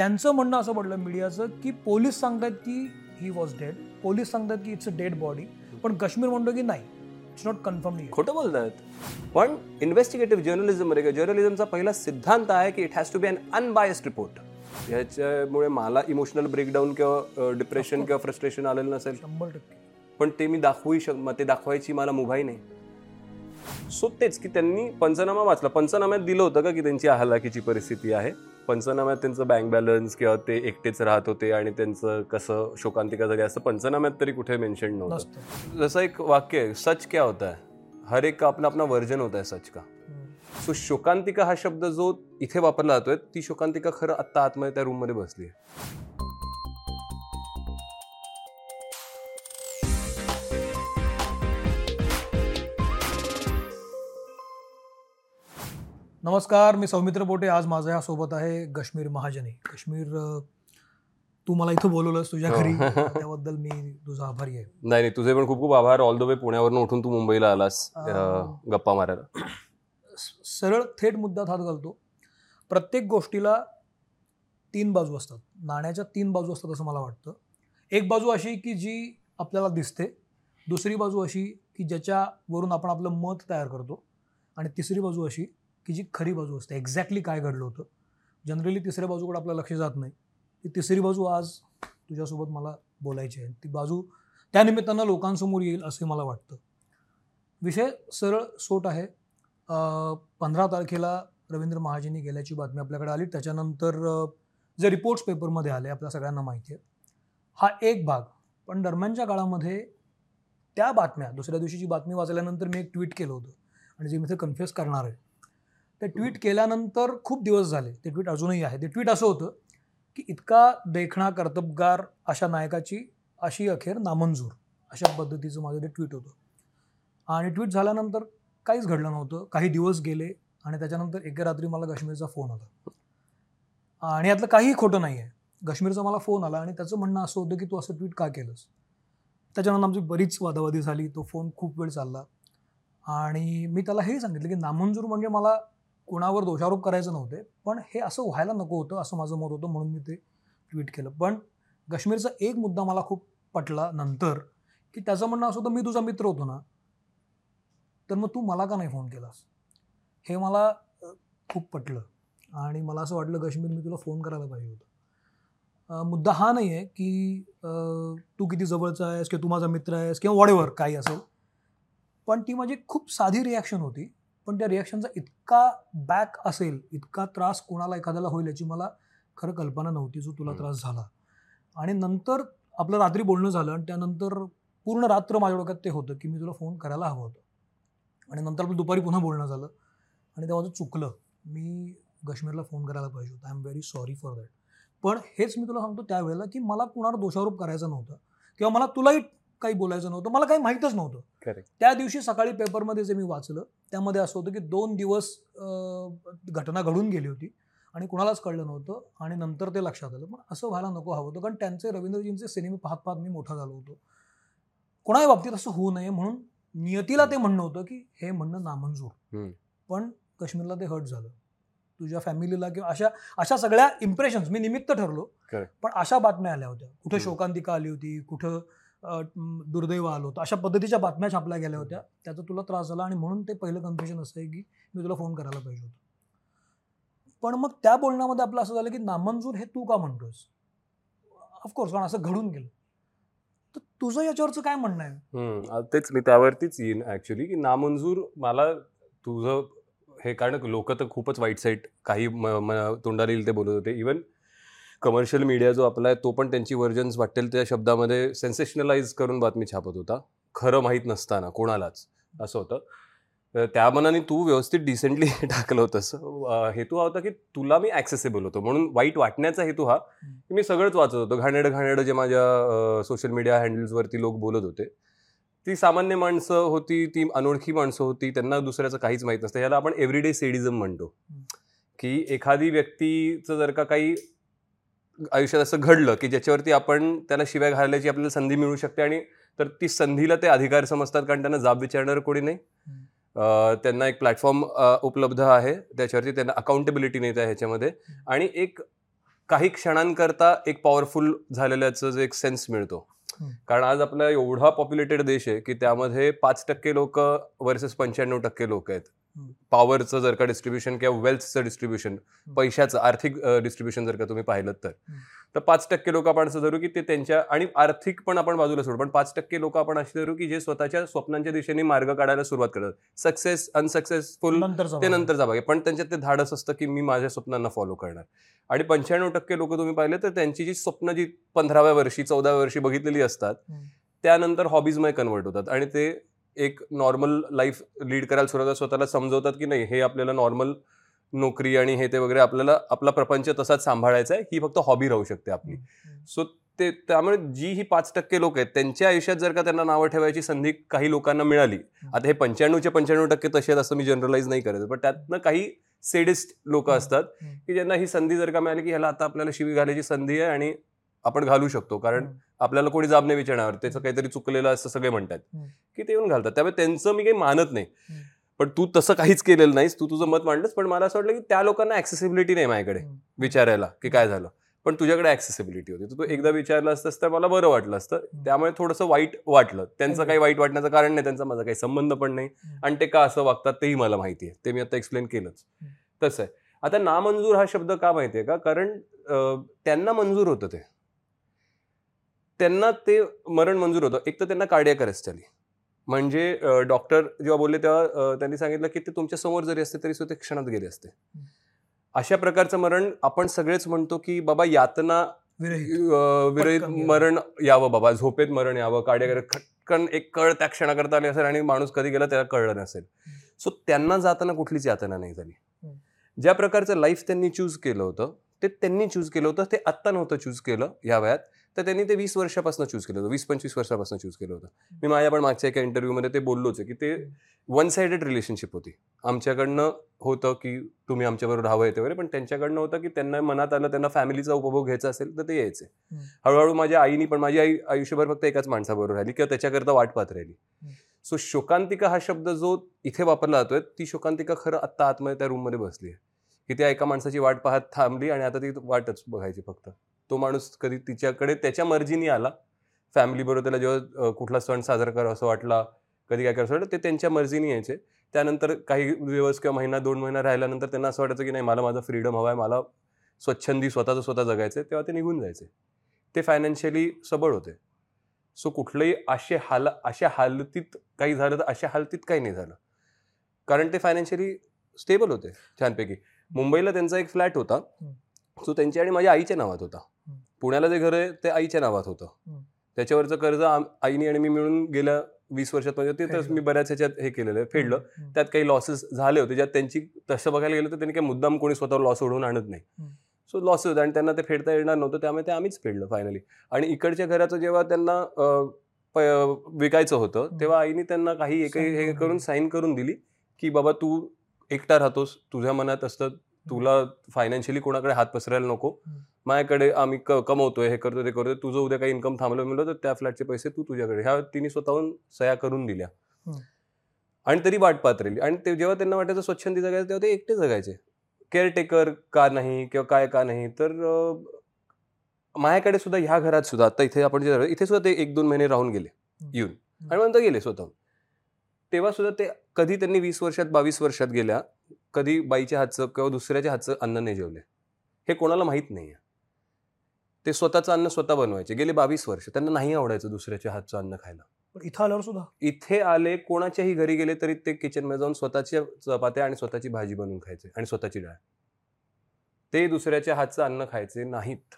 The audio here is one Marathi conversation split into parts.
त्यांचं म्हणणं असं पडलं मीडियाचं की पोलीस सांगतात की ही वॉज डेड पोलीस सांगतात की इट्स अ डेड बॉडी पण काश्मीर म्हणतो की नाही इट्स नॉट कन्फर्म खोटं बोलतात पण इन्व्हेस्टिगेटिव्ह जर्नलिझममध्ये जर्नलिझमचा पहिला सिद्धांत आहे की it has to be un unbiased report ह्याच्यामुळे मला इमोशनल ब्रेकडाऊन किंवा डिप्रेशन किंवा फ्रस्ट्रेशन आलेलं नसेल. शंभर टक्के. पण ते मी दाखवू शक ते दाखवायची मला मुभाई नाही. सो तेच की त्यांनी पंचनामा वाचला. पंचनाम्यात दिलं होतं का की त्यांची हलाखीची परिस्थिती आहे? पंचनाम्यात त्यांचं बँक बॅलन्स किंवा ते एकटेच राहत होते आणि त्यांचं कसं शोकांतिका झाली असं पंचनाम्यात तरी कुठे मेन्शन नव्हतं. जसं एक वाक्य आहे सच क्या होता है? हर एक का अपना अपना वर्जन होता है सच का. सो शोकांतिका हा शब्द जो इथे वापरला जातोय ती शोकांतिका खरं आत्ता आतमध्ये त्या रूममध्ये बसली आहे. नमस्कार मी सौमित्र बोटे आज माझ्या या सोबत आहे कश्मीर महाजनी. कश्मीर तू मला इथं बोलवलंस तुझ्या घरी. हो. त्याबद्दल मी तुझा आभारी आहे. नाही नाही तुझे पण खूप खूप आभार. ऑल द वे पुण्यावरून उठून तू मुंबईला आलास गप्पा मारायला. सरळ थेट मुद्द्यात हात घालतो. प्रत्येक गोष्टीला तीन बाजू असतात. नाण्याच्या तीन बाजू असतात असं मला वाटतं. एक बाजू अशी की जी आपल्याला दिसते. दुसरी बाजू अशी की ज्याच्यावरून आपण आपलं मत तयार करतो. आणि तिसरी बाजू अशी की जी खरी बाजू असते. एक्झॅक्टली काय घडलं होतं? जनरली तिसऱ्या बाजूकडे आपलं लक्ष जात नाही. ती तिसरी बाजू आज तुझ्यासोबत मला बोलायची आहे. ती बाजू त्यानिमित्तानं लोकांसमोर येईल असे मला वाटतं. विषय सरळ सोट आहे. पंधरा तारखेला रवींद्र महाजनी गेल्याची बातमी आपल्याकडे आली. त्याच्यानंतर जे रिपोर्ट्स पेपरमध्ये आले आपल्या सगळ्यांना माहिती आहे. हा एक भाग. पण दरम्यानच्या काळामध्ये त्या बातम्या दुसऱ्या दिवशीची बातमी वाचल्यानंतर मी एक ट्विट केलं होतं. आणि जे मी इथे कन्फ्युज करणार आहे ते ट्विट केल्यानंतर खूप दिवस झाले. ते ट्विट अजूनही आहे. ते ट्विट असं होतं की इतका देखणा कर्तबगार अशा नायकाची अशी अखेर नामंजूर अशा पद्धतीचं माझं ते ट्विट होतं. आणि ट्विट झाल्यानंतर काहीच घडलं नव्हतं. काही दिवस गेले आणि त्याच्यानंतर एके रात्री मला काश्मीरचा फोन आला. आणि यातलं काहीही खोटं नाही आहे काश्मीरचा मला फोन आला आणि त्याचं म्हणणं असं होतं की तू असं ट्विट का केलंस? त्याच्यानंतर आमची बरीच वादावादी झाली. तो फोन खूप वेळ चालला. आणि मी त्याला हेही सांगितलं की नामंजूर म्हणजे मला कुणावर दोषारोप करायचं नव्हते पण हे असं व्हायला नको होतं असं माझं मत होतं म्हणून मी ते ट्विट केलं. पण काश्मीरचा एक मुद्दा मला खूप पटला नंतर की त्याचं म्हणणं असं होतं मी तुझा मित्र होतो ना तर मग तू मला का नाही फोन केलास? हे मला खूप पटलं. आणि मला असं वाटलं काश्मीर मी तुला फोन करायला पाहिजे होतं. मुद्दा हा नाही आहे की तू किती जवळचा आहेस किंवा तू माझा मित्र आहेस किंवा वॉडेवर काही असेल. पण ती माझी खूप साधी रिॲक्शन होती. पण त्या रिॲक्शनचा इतका बॅक असेल इतका त्रास कोणाला एखाद्याला होईल याची मला खरं कल्पना नव्हती जो तुला. त्रास झाला. आणि नंतर आपलं रात्री बोलणं झालं आणि त्यानंतर पूर्ण रात्र माझ्या डोक्यात ते होतं की मी तुला फोन करायला हवं होतं. आणि नंतर आपलं दुपारी पुन्हा बोलणं झालं. आणि ते माझं चुकलं मी काश्मीरला फोन करायला पाहिजे होता. I am very sorry for that पण हेच मी तुला सांगतो त्यावेळेला की मला कुणावर दोषारोप करायचा नव्हता. किंवा मला तुलाही काही बोलायचं नव्हतं मला काही माहीतच नव्हतं. त्या दिवशी सकाळी पेपरमध्ये जे मी वाचलं त्यामध्ये असं होतं की दोन दिवस घटना घडून गेली होती आणि कुणालाच कळलं नव्हतं आणि नंतर ते लक्षात आलं पण असं व्हायला नको हवं होतं कारण त्यांचे रवींद्रजींचे सिनेमे पाहत पाहत मी मोठा झालो होतो कोणाही बाबतीत असं होऊ नये म्हणून नियतीला ते म्हणणं होतं की हे म्हणणं नामंजूर. पण काश्मीरला ते हर्ट झालं तुझ्या फॅमिलीला किंवा अशा अशा सगळ्या इम्प्रेशन्स मी निमित्त ठरलो. पण अशा बातम्या आल्या होत्या कुठं. शोकांतिका आली होती कुठं दुर्दैव आलं होतं. अशा पद्धतीच्या बातम्या छापल्या गेल्या होत्या. त्याचा तुला त्रास झाला आणि म्हणून ते पहिलं कन्फ्युजन असं आहे की मी तुला फोन करायला पाहिजे होतं. पण मग त्या बोलण्यामध्ये आपलं असं झालं की नामंजूर हे तू का म्हणतोस ऑफकोर्स कारण असं घडून गेलं. तर तुझं याच्यावरचं काय म्हणणं आहे? तेच मी त्यावरतीच येईन ऍक्च्युली की नामंजूर मला तुझं हे कारण लोक तर खूपच वाईट साईट काही म- तोंडाला येईल ते बोलत होते. इवन कमर्शियल मीडिया जो आपला आहे तो पण त्यांची व्हर्जन्स वाटेल त्या शब्दामध्ये सेन्सेशनलाइज करून बातमी छापत होता. खरं माहीत नसताना कोणालाच. असं होतं. त्या मनाने तू व्यवस्थित डिसेंटली टाकलं होतंस. हेतू हा होता की तुला मी ॲक्सेसिबल होतो. म्हणून वाईट वाटण्याचा हेतू हा की मी सगळंच वाचत होतो. घाणेरडं घाणेरडं जे माझ्या सोशल मीडिया हँडल्सवरती लोक बोलत होते. ती सामान्य माणसं होती ती अनोळखी माणसं होती त्यांना दुसऱ्याचं काहीच माहीत नसतं. याला आपण एव्हरीडे सेडिझम म्हणतो. की एखादी व्यक्तीचं जर का काही आयुष्यात असं घडलं की ज्याच्यावरती आपण त्याला शिव्या घालायची आपल्याला संधी मिळू शकते आणि तर ती संधीला ते अधिकार समजतात कारण त्यांना जाब विचारणारं कोणी नाही. त्यांना एक प्लॅटफॉर्म उपलब्ध आहे. त्याच्यावरती त्यांना अकाउंटेबिलिटी नाही त्या ह्याच्यामध्ये. आणि एक काही क्षणांकरता एक पॉवरफुल झालेल्याचं जे एक सेन्स मिळतो. कारण आज आपला एवढा पॉप्युलेटेड देश आहे की त्यामध्ये पाच टक्के लोक वर्सेस पंच्याण्णव टक्के लोक आहेत. पॉवरचं जर का डिस्ट्रीब्युशन किंवा वेल्थचं डिस्ट्रीब्युशन पैशाचं आर्थिक डिस्ट्रीब्युशन जर का तुम्ही पाहिलं तर. तर पाच टक्के लोक आपण असं धरू की ते त्यांच्या आणि आर्थिक पण आपण बाजूला सोडू पण पाच टक्के लोक आपण अशी धरू की जे स्वतःच्या स्वप्नांच्या दिशेने मार्ग काढायला सुरुवात करतात सक्सेस अनसक्सेसफुल ते. नंतरचा भाग आहे पण त्यांच्यात ते धाडस असतं की मी माझ्या स्वप्नांना फॉलो करणार आणि पंच्याण्णव टक्के लोक तुम्ही पाहिले तर त्यांची जी स्वप्न जी पंधराव्या वर्षी चौदाव्या वर्षी बघितलेली असतात. त्यानंतर हॉबीजमध्ये कन्वर्ट होतात आणि ते एक नॉर्मल लाईफ लीड करायला सुरुवात स्वतःला समजवतात की नाही हे आपल्याला नॉर्मल नोकरी आणि हे ते वगैरे आपल्याला आपला प्रपंच तसाच सांभाळायचा आहे ही फक्त हॉबी राहू शकते आपली. सो ते त्यामुळे जी ही पाच टक्के लोक आहेत त्यांच्या आयुष्यात जर का त्यांना नावं ठेवायची संधी काही लोकांना मिळाली आता हे पंच्याण्णवचे पंच्याण्णव टक्के तसे आहेत असं मी जनरलाइज नाही करत पण त्यातनं काही सेडिस्ट लोक. असतात. की ज्यांना ही संधी जर का मिळाली की ह्याला आता आपल्याला शिवी घालायची संधी आहे आणि आपण घालू शकतो कारण. आपल्याला कोणी जाब नाही विचारणार त्याचं काहीतरी चुकलेलं असं सगळे म्हणतात. की ते येऊन घालतात. त्यामुळे त्यांचं मी काही मानत नाही. पण तू तसं काहीच केलेलं नाहीस तू तुझं मत मांडलंस पण मला असं वाटलं की त्या लोकांना ऍक्सेसिबिलिटी नाही माझ्याकडे. विचारायला की काय झालं. पण तुझ्याकडे ऍक्सेसिबिलिटी होती. तू एकदा विचारलं असतंस तर मला बरं वाटलं असतं. त्यामुळे थोडंसं वाईट वाटलं. त्यांचं काही वाईट वाटण्याचं कारण नाही त्यांचा माझा काही संबंध पण नाही. आणि ते का असं वागतात तेही मला माहिती आहे. ते मी आता एक्सप्लेन केलंच. तसं आहे. आता नामंजूर हा शब्द का माहिती आहे का? कारण त्यांना मंजूर होतं ते. त्यांना ते मरण मंजूर होतं. एक तर त्यांना कार्डियाक अरेस्ट झाली. म्हणजे डॉक्टर जेव्हा बोलले तेव्हा त्यांनी सांगितलं की ते तुमच्यासमोर जरी असते तरी सुद्धा क्षणात गेले असते. अशा प्रकारचं मरण आपण सगळेच म्हणतो की बाबा यातना विरहित. मरण यावं बाबा. झोपेत मरण यावं. कार्डियाक खटकन एक कळ त्या क्षणाकरता आली असेल आणि माणूस कधी गेला त्याला कळलं नसेल. सो त्यांना जाताना कुठलीच यातना नाही झाली. ज्या प्रकारचं लाईफ त्यांनी चूज केलं होतं ते त्यांनी चूज केलं होतं ते आत्ता नव्हतं चूज केलं या वयात. तर त्यांनी ते वीस वर्षापासून चूज केलं होतं. वीस पंचवीस वर्षापासून चूज केलं होतं. मी माझ्या पण मागच्या एका इंटरव्ह्यूमध्ये ते बोललोच आहे की ते वन साइडेड रिलेशनशिप होती. आमच्याकडनं होतं की तुम्ही आमच्याबरोबर राहावं येते वगैरे पण त्यांच्याकडनं होतं की त्यांना मनात आलं त्यांना फॅमिलीचा उपभोग घ्यायचा असेल तर ते यायचे. हळूहळू माझ्या आईनी पण माझी आई आयुष्यभर फक्त एकाच माणसाबरोबर राहिली किंवा त्याच्याकरता वाट पाहत राहिली. सो शोकांतिका हा शब्द जो इथे वापरला जातोय ती शोकांतिका खरं आत्ता आतमध्ये त्या रूममध्ये बसली आहे. की त्या एका माणसाची वाट पाहत थांबली आणि आता ती वाटच बघायची फक्त. तो माणूस कधी तिच्याकडे त्याच्या मर्जीने आला. फॅमिलीबरोबर त्याला जेव्हा कुठला सण साजरा करावा असं वाटला कधी काय करावं वाटलं ते त्यांच्या मर्जीने यायचे. त्यानंतर काही दिवस किंवा महिना दोन महिना राहिल्यानंतर त्यांना असं वाटायचं की नाही मला माझं फ्रीडम हवा आहे मला स्वच्छंदी स्वतःचं स्वतः जगायचं तेव्हा ते निघून जायचे. ते फायनान्शियली सबळ होते. सो कुठलंही असे हाल अशा हालतीत काही झालं तर अशा हालतीत काही नाही झालं. कारण ते फायनान्शियली स्टेबल होते छानपैकी. मुंबईला त्यांचा एक फ्लॅट होता. सो त्यांच्या आणि माझ्या आईच्या नावात होता. पुण्याला जे घर आहे ते आईच्या नावात होतं. त्याच्यावरचं कर्ज आईनी आणि मी मिळून गेल्या वीस वर्षात म्हणजे ते तर. मी बऱ्याच ह्याच्यात हे केलेलं आहे फेडलं. त्यात काही लॉसेस झाले होते ज्यात त्यांची तसं बघायला गेलं तर त्यांनी काही मुद्दाम कोणी स्वतःवर लॉस ओढवून आणत नाही. सो लॉसेस होते आणि त्यांना ते फेडता येणार नव्हतं त्यामुळे ते आम्हीच फेडलं फायनली आणि इकडच्या घराचं जेव्हा त्यांना विकायचं होतं. तेव्हा आईने त्यांना काही एक Sign हे करून. साईन करून दिली की बाबा तू एकटा राहतोस तुझ्या मनात असतं तुला फायनान्शियली कोणाकडे हात पसरायला नको. माझ्याकडे आम्ही क- कमवतोय हे करतो ते करतोय तुझं उद्या काही इन्कम थांबलं म्हणलं तर त्या फ्लॅटचे पैसे तू तुझ्याकडे ह्या तिने स्वतःहून सह्या करून दिल्या. आणि तरी वाट पाहत राहिली. आणि ते जेव्हा त्यांना वाटायचं स्वच्छंदी जगायचं तेव्हा ते एकटे जगायचे. केअरटेकर का नाही किंवा काय का नाही तर माझ्याकडे सुद्धा ह्या घरात सुद्धा आता इथे आपण जे इथे सुद्धा ते एक दोन महिने राहून गेले. येऊन. आणि नंतर गेले स्वतः तेव्हा सुद्धा ते कधी त्यांनी वीस वर्षात बावीस वर्षात गेल्या कधी बाईच्या हातचं किंवा दुसऱ्याच्या हातचं अन्न नाही जेवले. हे कोणाला माहीत नाही ते स्वतःचं अन्न स्वतः बनवायचे. गेले बावीस वर्ष. त्यांना नाही आवडायचं दुसऱ्याच्या हातचं अन्न खायला. पण इथं आल्यावर सुद्धा? इथे आले कोणाच्याही घरी गेले तरी ते किचनमध्ये जाऊन स्वतःच्या चपात्या आणि स्वतःची भाजी बनवून खायचे आणि स्वतःची डाळ. ते दुसऱ्याच्या हातचं अन्न खायचे नाहीत.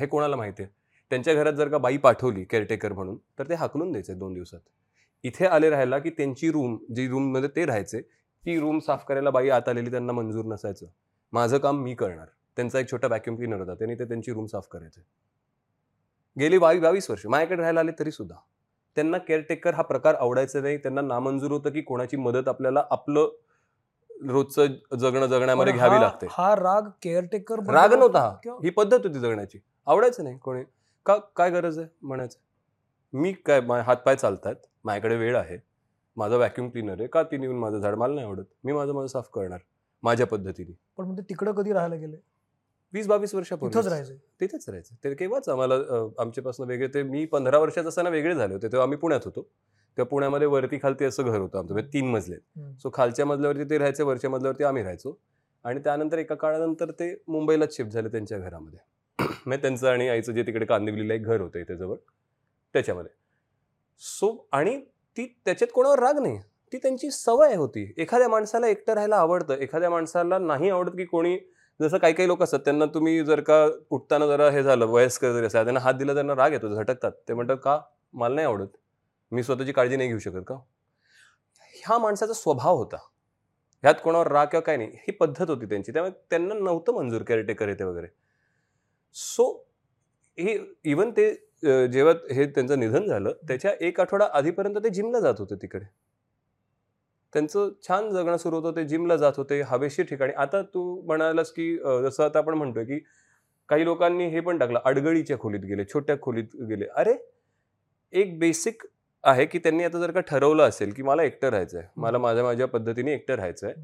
हे कोणाला माहिती आहे त्यांच्या घरात जर का बाई पाठवली केअरटेकर म्हणून तर ते हाकलून द्यायचे दोन दिवसात. इथे आले राहायला की त्यांची रूम जी रूममध्ये ते राहायचे ती रूम साफ करायला बाई आत आलेली त्यांना मंजूर नसायचं. माझं काम मी करणार. त्यांचा एक छोटा व्हॅक्युम क्लिनर होता. त्यांनी ते त्यांची रूम साफ करायचे. गेली बावी बावीस वर्ष. माझ्याकडे राहायला आले तरी सुद्धा. त्यांना केअरटेकर हा प्रकार आवडायचा नाही. त्यांना नामंजूर होतं की कोणाची मदत आपल्याला आपलं रोजचं जगणं जगण्यामध्ये घ्यावी लागते. हा राग केअरटेकर राग नव्हता. हा ही पद्धत होती जगण्याची. आवडायचं नाही कोणी. का काय गरज आहे? म्हणायचं. मी काय हातपाय चालतात माझ्याकडे वेळ आहे. माझा व्हॅक्युम क्लिनर आहे. का ती येऊन माझं झाड? मला नाही आवडत. मी माझं माझं साफ करणार. माझ्या पद्धतीने. पण म्हणजे तिकडं कधी राहायला गेले? वीस बावीस वर्षापूर्वी राहायचं तिथेच राहायचं ते केव्हाच आम्हाला आमच्यापासून वेगळे ते मी पंधरा वर्षात असताना वेगळे झाले होते. तेव्हा आम्ही पुण्यात होतो. तेव्हा पुण्यामध्ये वरती खालती असं घर होतं आमचं म्हणजे तीन मजले. सो खालच्या मजल्यावरती ते राहायचे वरच्या मजल्यावरती आम्ही राहायचो. आणि त्यानंतर एका काळानंतर ते मुंबईलाच शिफ्ट झाले त्यांच्या घरामध्ये. म्हणजे त्यांचं आणि आईचं जे तिकडे कांदिवलीला एक घर होतं इथे जवळ त्याच्यामध्ये. सो आणि ती त्याच्यात कोणावर राग नाही. ती त्यांची सवय होती. एखाद्या माणसाला एकटं राहायला आवडतं. एखाद्या माणसाला नाही आवडत की कोणी जसं काही काही लोक असतात त्यांना तुम्ही जर का उठताना जरा हे झालं वयस्कर जरी असं त्यांना हात दिला त्यांना राग येतो झटकतात. ते म्हणतात का? मला नाही आवडत. मी स्वतःची काळजी नाही घेऊ शकत का? ह्या माणसाचा स्वभाव होता. ह्यात कोणावर राग किंवा काय नाही ही पद्धत होती त्यांची. त्यामुळे त्यांना नव्हतं मंजूर केअरटेकर येते वगैरे. सो हे इवन ते जेव्हा हे त्यांचं निधन झालं त्याच्या एक आठवडा आधीपर्यंत ते जिमला जात होते तिकडे. त्यांचं छान जगणं सुरू होतं ते जिमला जात होते हवेशीर ठिकाणी. आता तू म्हणालास की जसं आता आपण म्हणतोय की काही लोकांनी हे पण टाकलं अडगळीच्या खोलीत गेले छोट्या खोलीत गेले. अरे एक बेसिक आहे की त्यांनी आता जर का ठरवलं असेल की मला एकटं राहायचं आहे मला माझ्या माझ्या पद्धतीने एकटं राहायचं आहे.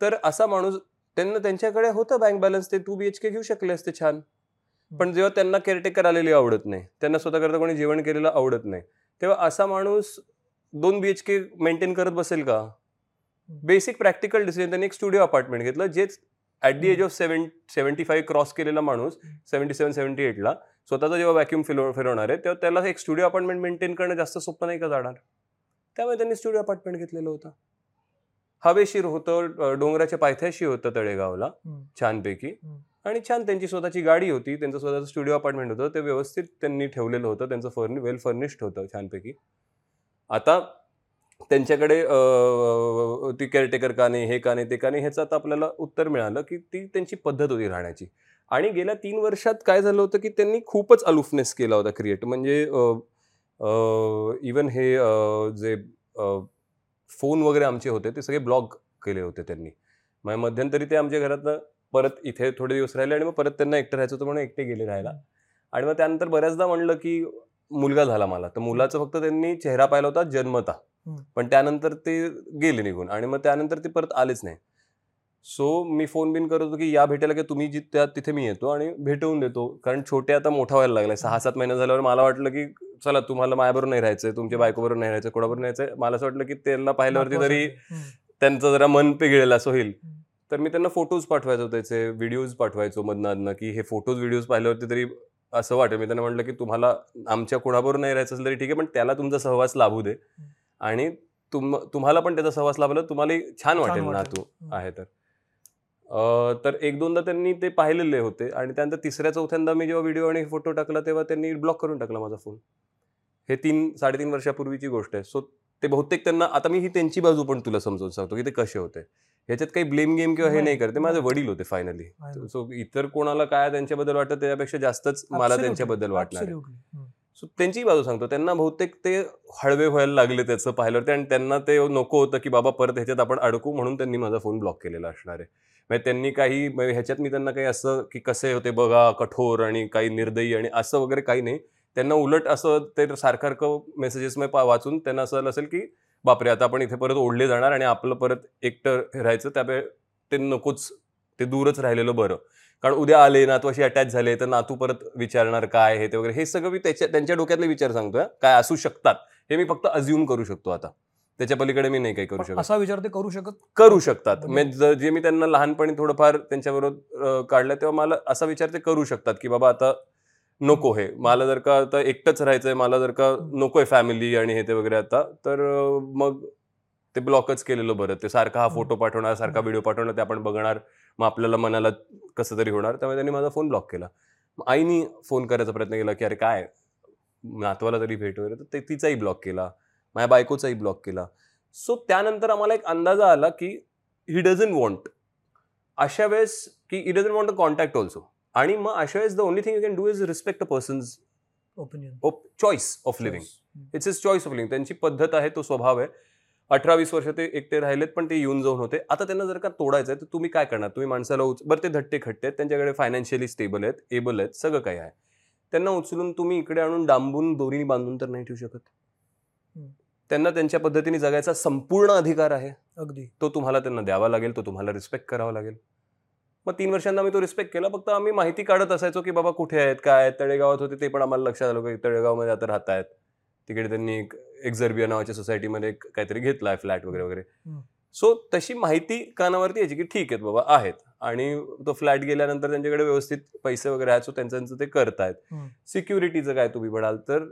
तर असा माणूस त्यांना त्यांच्याकडे होतं बँक बॅलन्स ते टू बी एच के घेऊ शकले असते छान. पण जेव्हा त्यांना केअरटेकर आलेली आवडत नाही त्यांना स्वतःकरता कोणी जेवण केलेलं आवडत नाही तेव्हा असा माणूस दोन बी एच के मेंटेन करत बसेल का? बेसिक प्रॅक्टिकल डिसिजन त्यांनी एक स्टुडिओ अपार्टमेंट घेतलं जेच at the age of seven seventy five cross केलेला माणूस सेव्हन्टी सेव्हन सेव्हन्टी एटला स्वतःचा जेव्हा व्हॅक्यूम फिरव फिरवणार आहे तेव्हा त्याला एक स्टुडिओ अपार्टमेंट मेंटेन करणं जास्त सोपं नाही का जाणार? त्यामुळे त्यांनी स्टुडिओ अपार्टमेंट घेतलेलं होतं. हवेशीर होतं डोंगराच्या पायथ्याशी होतं तळेगावला. छानपैकी. आणि छान त्यांची स्वतःची गाडी होती त्यांचं स्वतःचं स्टुडिओ अपार्टमेंट होतं ते व्यवस्थित त्यांनी ठेवलेलं होतं त्यांचं फर्नि वेल फर्निश्ड होतं छानपैकी. आता त्यांच्याकडे ती केअरटेकर का नाही हे का नाही ते का नाही ह्याचं आता आपल्याला उत्तर मिळालं की ती त्यांची पद्धत होती राहण्याची. आणि गेल्या तीन वर्षात काय झालं होतं की त्यांनी खूपच अलुफनेस केला होता क्रिएट म्हणजे इवन हे जे फोन वगैरे आमचे होते ते सगळे ब्लॉक केले होते त्यांनी. मग मध्यंतरी ते आमच्या घरातनं परत इथे थोडे दिवस राहिले आणि मग परत त्यांना एकटं राहायचं होतं म्हणून एकटे गेले राहायला. आणि मग त्यानंतर बऱ्याचदा म्हणलं की मुलगा झाला मला. तर मुलाचं फक्त त्यांनी चेहरा पाहिला होता जन्मता. पण त्यानंतर ते गेले निघून आणि मग त्यानंतर ते परत आलेच नाही. सो मी फोन बिन करत होतो की या भेटायला की तुम्ही जिथे तिथे मी येतो आणि भेटवून देतो. कारण छोटे आता मोठा व्हायला लागलाय. सहा सात महिने झाल्यावर मला वाटलं की चला तुम्हाला माझ्याबरोबर नाही राहायचंय तुमच्या बायकोबरोबर नाही राहायचं कोणाबरोबर नाही राहायचं मला असं वाटलं की त्यांना पाहिल्यावरती तरी. त्यांचं जरा मन पिघळेल असं होईल. तर मी त्यांना फोटोज पाठवायचो त्याचे व्हिडिओज पाठवायचो मधनं की हे फोटोज व्हिडिओज पाहिल्यावरती तरी असं वाटेल. मी त्यांना म्हटलं की तुम्हाला आमच्या कोणाबरोबर नाही राहायचं असेल तरी ठीक आहे पण त्याला तुमचा सहवास लाभू दे. आणि तुम तुम्हाला पण त्याचा सहवास लाभला तुम्हाला छान वाटेल ना. तू. आहे तर. तर एक दोनदा त्यांनी ते पाहिलेले होते आणि त्यानंतर तिसऱ्या चौथ्यांदा मी जेव्हा व्हिडिओ आणि फोटो टाकला तेव्हा त्यांनी ब्लॉक करून टाकला माझा फोन हे तीन साडेतीन वर्षापूर्वीची गोष्ट आहे. सो ते बहुतेक त्यांना आता मी ही त्यांची बाजू पण तुला समजावून सांगतो की ते कसे होते. ह्याच्यात काही ब्लेम गेम किंवा हे नाही. करते माझे. वडील होते फायनली. सो इतर कोणाला काय त्यांच्याबद्दल वाटतं त्याच्यापेक्षा जास्तच मला. त्यांच्याबद्दल वाटणार. सो त्यांची बाजू सांगतो त्यांना बहुतेक ते हळवे व्हायला लागले त्याचं पाहिल्यावरती आणि त्यांना ते नको होतं की बाबा परत ह्याच्यात आपण अडकू म्हणून त्यांनी माझा फोन ब्लॉक केलेला असणार आहे म्हणजे त्यांनी काही म्हणजे ह्याच्यात मी त्यांना काही असं की कसे होते बघा कठोर आणि काही निर्दयी आणि असं वगैरे काही नाही त्यांना उलट असं ते सारखं सारखं मेसेजेस वाचून त्यांना असं असेल की बापरे आता आपण इथे परत ओढले जाणार आणि आपलं परत एकटं राहायचं त्यामुळे ते नकोच ते दूरच राहिलेलं बरं. कारण उद्या आले नातू अशी अटॅच झाले तर नातू परत विचारणार काय हे ते वगैरे हे सगळं मी त्याच्या त्यांच्या डोक्यातले विचार सांगतोय काय असू शकतात हे मी फक्त अज्युम करू शकतो आता. त्याच्या पलीकडे मी नाही काही करू शकत. असा विचार ते करू शकत? करू शकतात. म्हणजे- म्हणजे ज- मी त्यांना लहानपणी थोडंफार त्यांच्याबरोबर काढलं तेव्हा मला असा विचार ते करू शकतात की बाबा आता नको हे. मला जर का आता एकटंच राहायचंय मला जर का नकोय फॅमिली आणि हे ते वगैरे आता तर मग ते ब्लॉकच केलेलं बरं. ते सारखा हा फोटो पाठवणार सारखा व्हिडिओ पाठवणार ते आपण बघणार. मग आपल्याला मनाला कसं तरी होणार. त्यामुळे त्यांनी माझा फोन ब्लॉक केला. आईनी फोन करायचा प्रयत्न केला की अरे काय? नातवाला तरी भेट वगैरे. तर ते तिचाही ब्लॉक केला. माझ्या बायकोचाही ब्लॉक केला. सो त्यानंतर आम्हाला एक अंदाजा आला की ही डझन वॉन्ट अशा वेळेस की he doesn't want a contact also आणि मग अशा वेळेस the only thing you can do is respect a person's opinion choice of living it's is choice of living त्यांची पद्धत आहे तो स्वभाव आहे. अठरा वीस वर्ष ते एकटे राहिलेत पण ते येऊन जाऊन होते. आता त्यांना जर का तोडायचं आहे तर तुम्ही काय करणार? तुम्ही माणसाला उच बरं ते धट्टे खट्टे आहेत त्यांच्याकडे फायनान्शियली स्टेबल आहेत एबल आहेत सगळं काही आहे. त्यांना उचलून तुम्ही इकडे आणून डांबून दोरीने बांधून तर नाही ठेवू शकत. त्यांना त्यांच्या पद्धतीने जगायचा संपूर्ण अधिकार आहे. अगदी. तो तुम्हाला त्यांना द्यावा लागेल तो तुम्हाला रिस्पेक्ट करावा लागेल. मग तीन वर्षांना आम्ही तो रिस्पेक्ट केला. फक्त आम्ही माहिती काढत असायचो की बाबा कुठे आहेत काय आहेत तळेगावात होते ते पण आम्हाला लक्षात आलं की तळेगावमध्ये आता राहत आहेत तिकडे त्यांनी एक एक्झर्बिया नावाच्या सोसायटीमध्ये एक काहीतरी घेतला आहे फ्लॅट वगैरे. वगैरे. सो तशी माहिती कानावरती यायची की ठीक आहेत बाबा आहेत. आणि तो फ्लॅट गेल्यानंतर त्यांच्याकडे व्यवस्थित पैसे वगैरे आहेत सो त्यांचं ते करतायत. सिक्युरिटीचं काय तुम्ही म्हणाल तर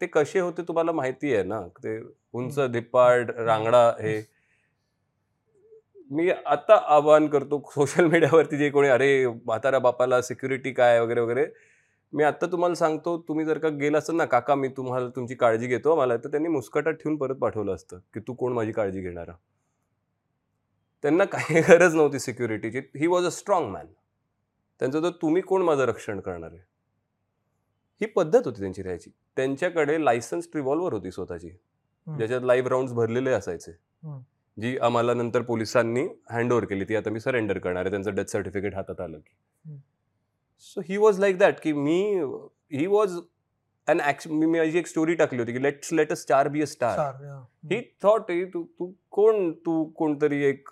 ते कसे होते तुम्हाला माहिती आहे ना? ते उंच धिप्पाड रांगडा हे. मी आता आवाहन करतो सोशल मीडियावरती जे कोणी अरे म्हातारा बापाला सिक्युरिटी काय? वगैरे वगैरे. मी आता तुम्हाला सांगतो तुम्ही जर का गेला असाल ना काका मी तुम्हाला तुमची काळजी घेतो मला. तर त्यांनी मुस्कटात ठेवून परत पाठवलं असतं की तू कोण माझी काळजी घेणारा त्यांना काही गरज नव्हती सिक्युरिटीची he was a strong man त्यांचं तर तुम्ही कोण माझं रक्षण करणार आहे? ही पद्धत होती त्यांची राहायची. त्यांच्याकडे लायसन्स रिव्हॉल्वर होती स्वतःची. ज्याच्यात लाईव्ह राऊंड भरलेले असायचे. जी आम्हाला नंतर पोलिसांनी हँड ओव्हर केली ती आता मी सरेंडर करणार आहे. त्यांचं डेथ सर्टिफिकेट हातात आलं की. So he was like that की मी ही वॉज अन मी माझी एक स्टोरी टाकली होती की let's let a star be a star. He thought तू तू कोण तू कोणतरी एक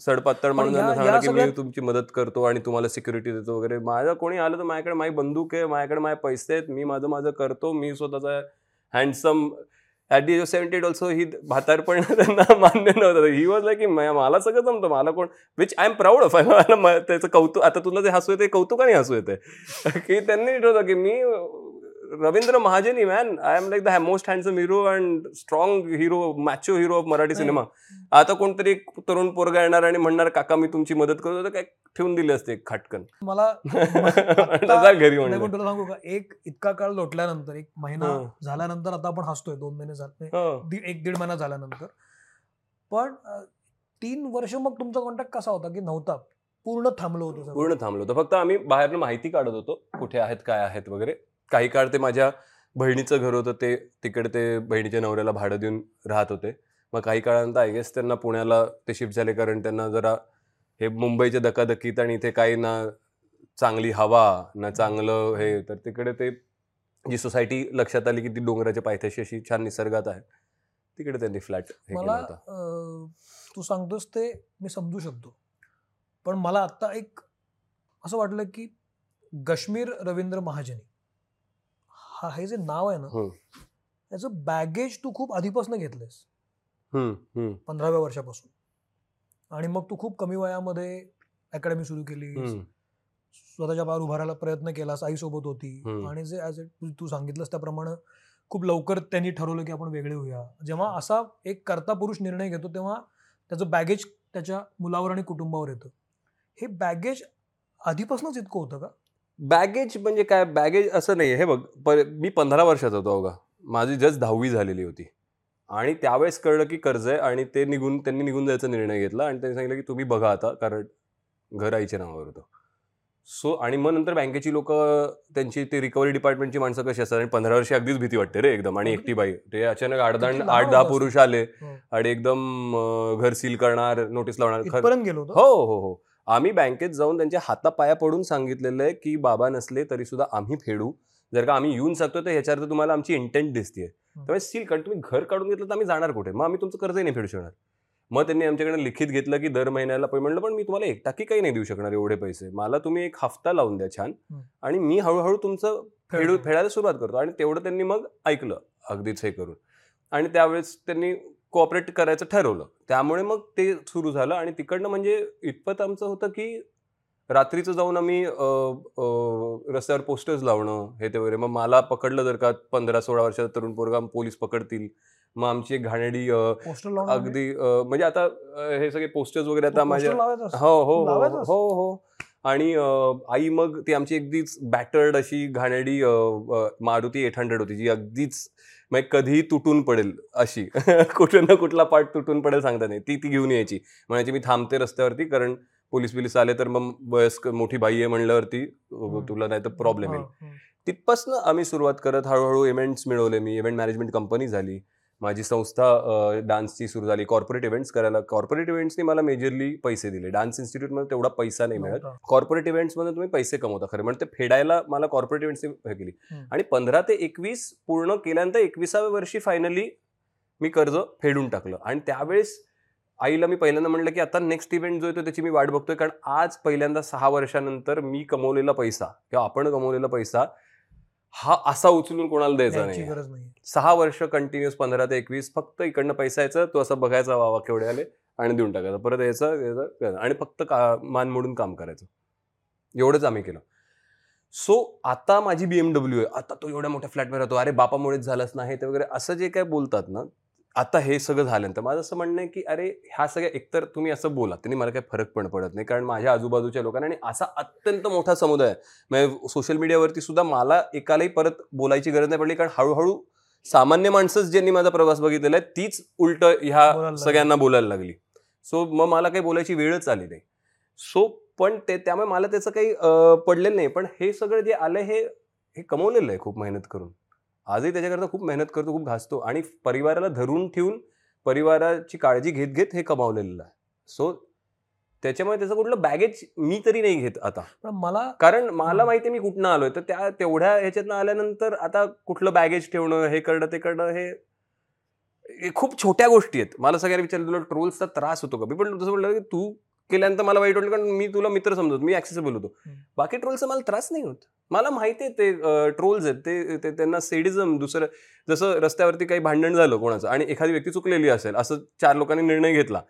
सडपातळ या सांगणार की मी तुमची मदत करतो आणि तुम्हाला सिक्युरिटी देतो वगैरे. माझं कोणी आलं तर माझ्याकडे माझी बंदूक आहे माझ्याकडे माझे पैसे आहेत मी माझं माझं करतो मी स्वतःचा handsome at the age of seventy eight also ही भातारपण त्यांना मान्य नव्हतं. ही वॉज लाईक की मला सगळं जमतं. मला कोण which I am proud of मला त्याचं कौतुक आता तुला जे हसू येते कौतुकाने हसू येते की त्यांनी ठरवलं की मी Ravindra Mahajani man I am like the most handsome hero and strong hero macho hero of Marathi. Cinema आता कोणतरी एक तरुण पोरगा येणार आणि म्हणणार काका मी तुमची मदत करतो. तर काय ठेवून दिली असते खाटकन. मला जा घरी नाही, म्हणलं पण तुला सांगू का? एक इतका काळ लोटल्यानंतर एक महिना हं. झाल्यानंतर आता आपण हसतोय दोन महिने झाले हो. दीड एक दीड महिना झाल्यानंतर. पण अं, तीन वर्ष मग तुमचा कॉन्टॅक्ट कसा होता की नव्हता? पूर्ण थांबलो होतो. पूर्ण थांबलो होतो. फक्त आम्ही बाहेरनं माहिती काढत होतो कुठे आहेत काय आहेत वगैरे. काही काळ ते माझ्या बहिणीचं घर होतं ते तिकडे ते बहिणीच्या नवऱ्याला भाडं देऊन राहत होते. मग काही काळानंतर आय गेस त्यांना पुण्याला ते शिफ्ट झाले कारण त्यांना जरा हे मुंबईच्या धकाधकीत आणि इथे काही ना चांगली हवा ना चांगलं हे तर तिकडे ते जी सोसायटी लक्षात आली की ती डोंगराच्या पायथ्याशी अशी छान निसर्गात आहे तिकडे त्यांनी फ्लॅट मला तू सांगतोस ते मी समजू शकतो. पण मला आता एक असं वाटलं की कश्मीर रवींद्र महाजनी. हा हे जे नाव आहे ना. त्याचं बॅगेज तू खूप आधीपासून घेतलंयस. पंधराव्या वर्षापासून. आणि मग तू खूप कमी वयामध्ये अकॅडमी सुरू केली. स्वतःच्या पायावर उभारायला प्रयत्न केलास आईसोबत होती. आणि जे ॲज तू सांगितलंस त्याप्रमाणे खूप लवकर त्यांनी ठरवलं की आपण वेगळे होऊया. जेव्हा असा एक कर्ता पुरुष निर्णय घेतो तेव्हा त्याचं बॅगेज त्याच्या मुलावर आणि कुटुंबावर येतं. हे बॅगेज आधीपासूनच इतकं होतं का? बॅगेज म्हणजे काय? बॅगेज असं नाही हे बघ मी पंधरा वर्षाचा होतो अवघा माझी जस्ट दहावी झालेली होती. आणि त्यावेळेस कळलं की कर्ज आहे आणि ते निघून त्यांनी निघून जायचा निर्णय घेतला आणि त्यांनी सांगितलं की तुम्ही बघा आता कारण घर आईच्या नावावर होतं. सो आणि मग नंतर बँकेची लोक त्यांची ते रिकव्हरी डिपार्टमेंटची माणसं कशी असतात? आणि पंधरा वर्षी अगदीच भीती वाटते रे एकदम. आणि एकटी बाई. ते अचानक आठ किती दहा लहान आठ दहा. पुरुष आले. आणि एकदम घर सील करणार नोटीस लावणार. हो हो हो. आम्ही बँकेत जाऊन त्यांच्या हातापाया पडून सांगितलेलं आहे की बाबा नसले तरी सुद्धा आम्ही फेडू. जर का आम्ही येऊन शकतो तर ह्याच्यावर तुम्हाला आमची इंटेंट दिसते त्यामुळे सील कारण तुम्ही घर काढून घेतलं तर आम्ही जाणार कुठे? मग आम्ही तुमचं कर्जही नाही फेडू शकणार. मग त्यांनी आमच्याकडे लिखित घेतलं की दर महिन्याला पण म्हणलं पण मी तुम्हाला एक टाकी काही नाही देऊ शकणार एवढे पैसे. मला तुम्ही एक हफ्ता लावून द्या छान. आणि मी हळूहळू तुमचं फेडू. फेडायला सुरुवात करतो. आणि तेवढं त्यांनी मग ऐकलं अगदीच हे करून. आणि त्यावेळेस त्यांनी कोऑपरेट करायचं ठरवलं. त्यामुळे मग ते सुरू झालं आणि तिकडनं म्हणजे इतपत आमचं होतं की रात्रीचं जाऊन आम्ही रस्त्यावर पोस्टर्स लावणं हे ते वगैरे. मग मला पकडलं जर का पंधरा सोळा वर्षाचा तरुण पोरगा पोलीस पकडतील. मग आमची एक घाणेडी लावणार अगदी म्हणजे आता हे सगळे पोस्टर्स वगैरे आता माझ्या हो हो हो? हो हो. आणि आई मग ती आमची अगदीच बॅटर्ड अशी घाणेडी मारुती एट हंड्रेड होती जी अगदीच मग कधीही तुटून पडेल अशी. कुठं ना कुठला पार्ट तुटून पडेल सांगता नाही. ती ती घेऊन यायची. म्हणायची मी थांबते रस्त्यावरती कारण पोलीस बिलीस आले तर मग वयस्क मोठी बाई आहे म्हणल्यावरती. तुला नाही तर प्रॉब्लेम येईल. तिथपासनं आम्ही सुरुवात करत हळूहळू इव्हेंट्स मिळवले मी. इव्हेंट मॅनेजमेंट कंपनी झाली. माझी संस्था डान्सची सुरू झाली. कॉर्पोरेट इव्हेंट्स करायला कॉर्पोरेट इव्हेंट्सनी मला मेजरली पैसे दिले. डान्स इन्स्टिट्यूटमध्ये तेवढा पैसा नाही मिळत. कॉर्पोरेट इव्हेंट्समध्ये तुम्ही पैसे कमवता. खरं म्हणजे ते फेडायला मला कॉर्पोरेट इव्हेंट्सनी हे केली. आणि पंधरा ते एकवीस पूर्ण केल्यानंतर एकविसाव्या वर्षी फायनली मी कर्ज फेडून टाकलं. आणि त्यावेळेस आईला मी पहिल्यांदा म्हणलं की आता नेक्स्ट इव्हेंट जो येतो त्याची मी वाट बघतोय. कारण आज पहिल्यांदा सहा वर्षानंतर मी कमवलेला पैसा किंवा आपण कमवलेला पैसा हा असा उचलून कोणाला द्यायचा नाही गरज नाही सहा वर्ष कंटिन्युअस पंधरा ते एकवीस फक्त इकडनं पैसा यायचा तो असं बघायचा वावा केवढे आले आणि देऊन टाकायचा. परत यायचा. आणि फक्त का मान मोडून काम करायचं. एवढंच आम्ही केलं. सो आता माझी बीएमडब्ल्यू आहे. आता तो एवढ्या मोठ्या फ्लॅटवर राहतो. अरे बापामुळेच झालंच नाही ते वगैरे असं जे काय बोलतात ना आता हे सगळं झाल्यानंतर माझं असं म्हणणं आहे की अरे ह्या सगळ्या एकतर तुम्ही असं बोला त्यांनी मला काही फरक पण पडत नाही कारण माझ्या आजूबाजूच्या लोकांना आणि असा अत्यंत मोठा समुदाय आहे. म्हणजे सोशल मीडियावरती सुद्धा मला एकालाही परत बोलायची गरज नाही पडली कारण हळूहळू सामान्य माणसंच ज्यांनी माझा प्रवास बघितलेला आहे तीच उलट ह्या. सगळ्यांना बोलायला लागली. सो मग मला काही बोलायची वेळच आली नाही. सो पण ते त्यामुळे मला त्याचं काही पडलेलं नाही. पण हे सगळं जे आलं हे हे कमवलेलं आहे खूप मेहनत करून. आजही त्याच्याकरता खूप मेहनत करतो खूप घासतो आणि परिवाराला धरून ठेवून परिवाराची काळजी घेत घेत हे कमावलेलं आहे. सो त्याच्यामुळे त्याचं कुठलं बॅगेज मी तरी नाही घेत आता. पण मला कारण मला. माहिती मी कुठनं आलोय. तर त्या तेवढ्या ह्याच्यातनं आल्यानंतर आता कुठलं बॅगेज ठेवणं हे करणं ते करणं हे हे खूप छोट्या गोष्टी आहेत. मला सगळ्यांना विचारलं तुला ट्रोल्सचा त्रास होतो का? मी पण तसं म्हटलं की तू केल्यानंतर मला वाईट वाटलं कारण मी तुला मित्र समजतो मी ऍक्सेसिबल होतो. बाकी ट्रोलचा मला त्रास नाही होत मला माहिती आहे ते ट्रोल्स आहेत ते ते- त्यांना सेडिझम दुसरं जसं रस्त्यावरती काही भांडण झालं कोणाचं आणि एखादी व्यक्ती चुकलेली असेल असं चार लोकांनी निर्णय घेतला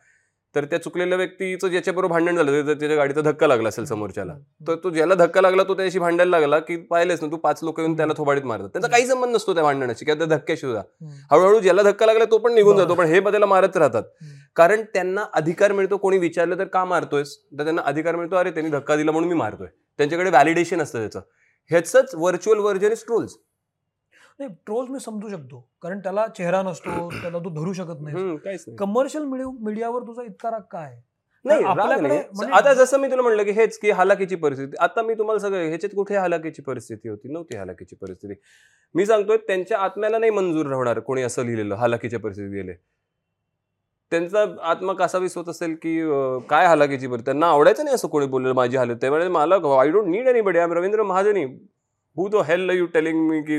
तर त्या चुकलेल्या व्यक्तीचं ज्याच्याबरोबर भांडण झालं त्या- त्याच्या गाडीचा धक्का लागला असेल समोरच्याला. तर तो ज्याला धक्का लागला तो त्याशी भांडायला लागला की पाहिलेस ना तू पाच लोक येऊन त्याला थोबाडीत मारतात. त्यांचा काही संबंध नसतो त्या भांडणाशी किंवा त्या धक्क्याशी सुद्धा हळूहळू ज्याला धक्का लागला तो पण निघून. जातो पण हे बदला मारत राहतात. कारण त्यांना अधिकार मिळतो कोणी विचारलं तर का मारतोयस? तर त्यांना अधिकार मिळतो अरे त्यांनी धक्का दिला म्हणून मी मारतोय. त्यांच्याकडे व्हॅलिडेशन असतं त्याचं. ह्याच व्हर्च्युअल व्हर्जन इज ट्रोल्स नाही ट्रोल्स मी समजू शकतो. कारण त्याला चेहरा नसतो त्याला तू धरू शकत नाही. कमर्शियल मीडियावर तुझा इतका राग काय? नाही. म्हणजे- आता जसं मी तुला म्हणलं की हेच की हलाकीची परिस्थिती. आता मी तुम्हाला सगळं ह्याच्यात कुठे हलाकीची परिस्थिती होती? नव्हती हलाकीची परिस्थिती. मी सांगतोय त्यांच्या आत्म्याला नाही मंजूर राहणार कोणी असं लिहिलेलं हलाकीच्या परिस्थितीत गेले. त्यांचा आत्मा कसा विसवत असेल की काय हलाकीची परिस्थिती? त्यांना आवडायचं नाही असं कोणी बोललं माझी हालत. त्यामुळे मला I don't need anybody I Ravindra Mahajani who the hell you telling me की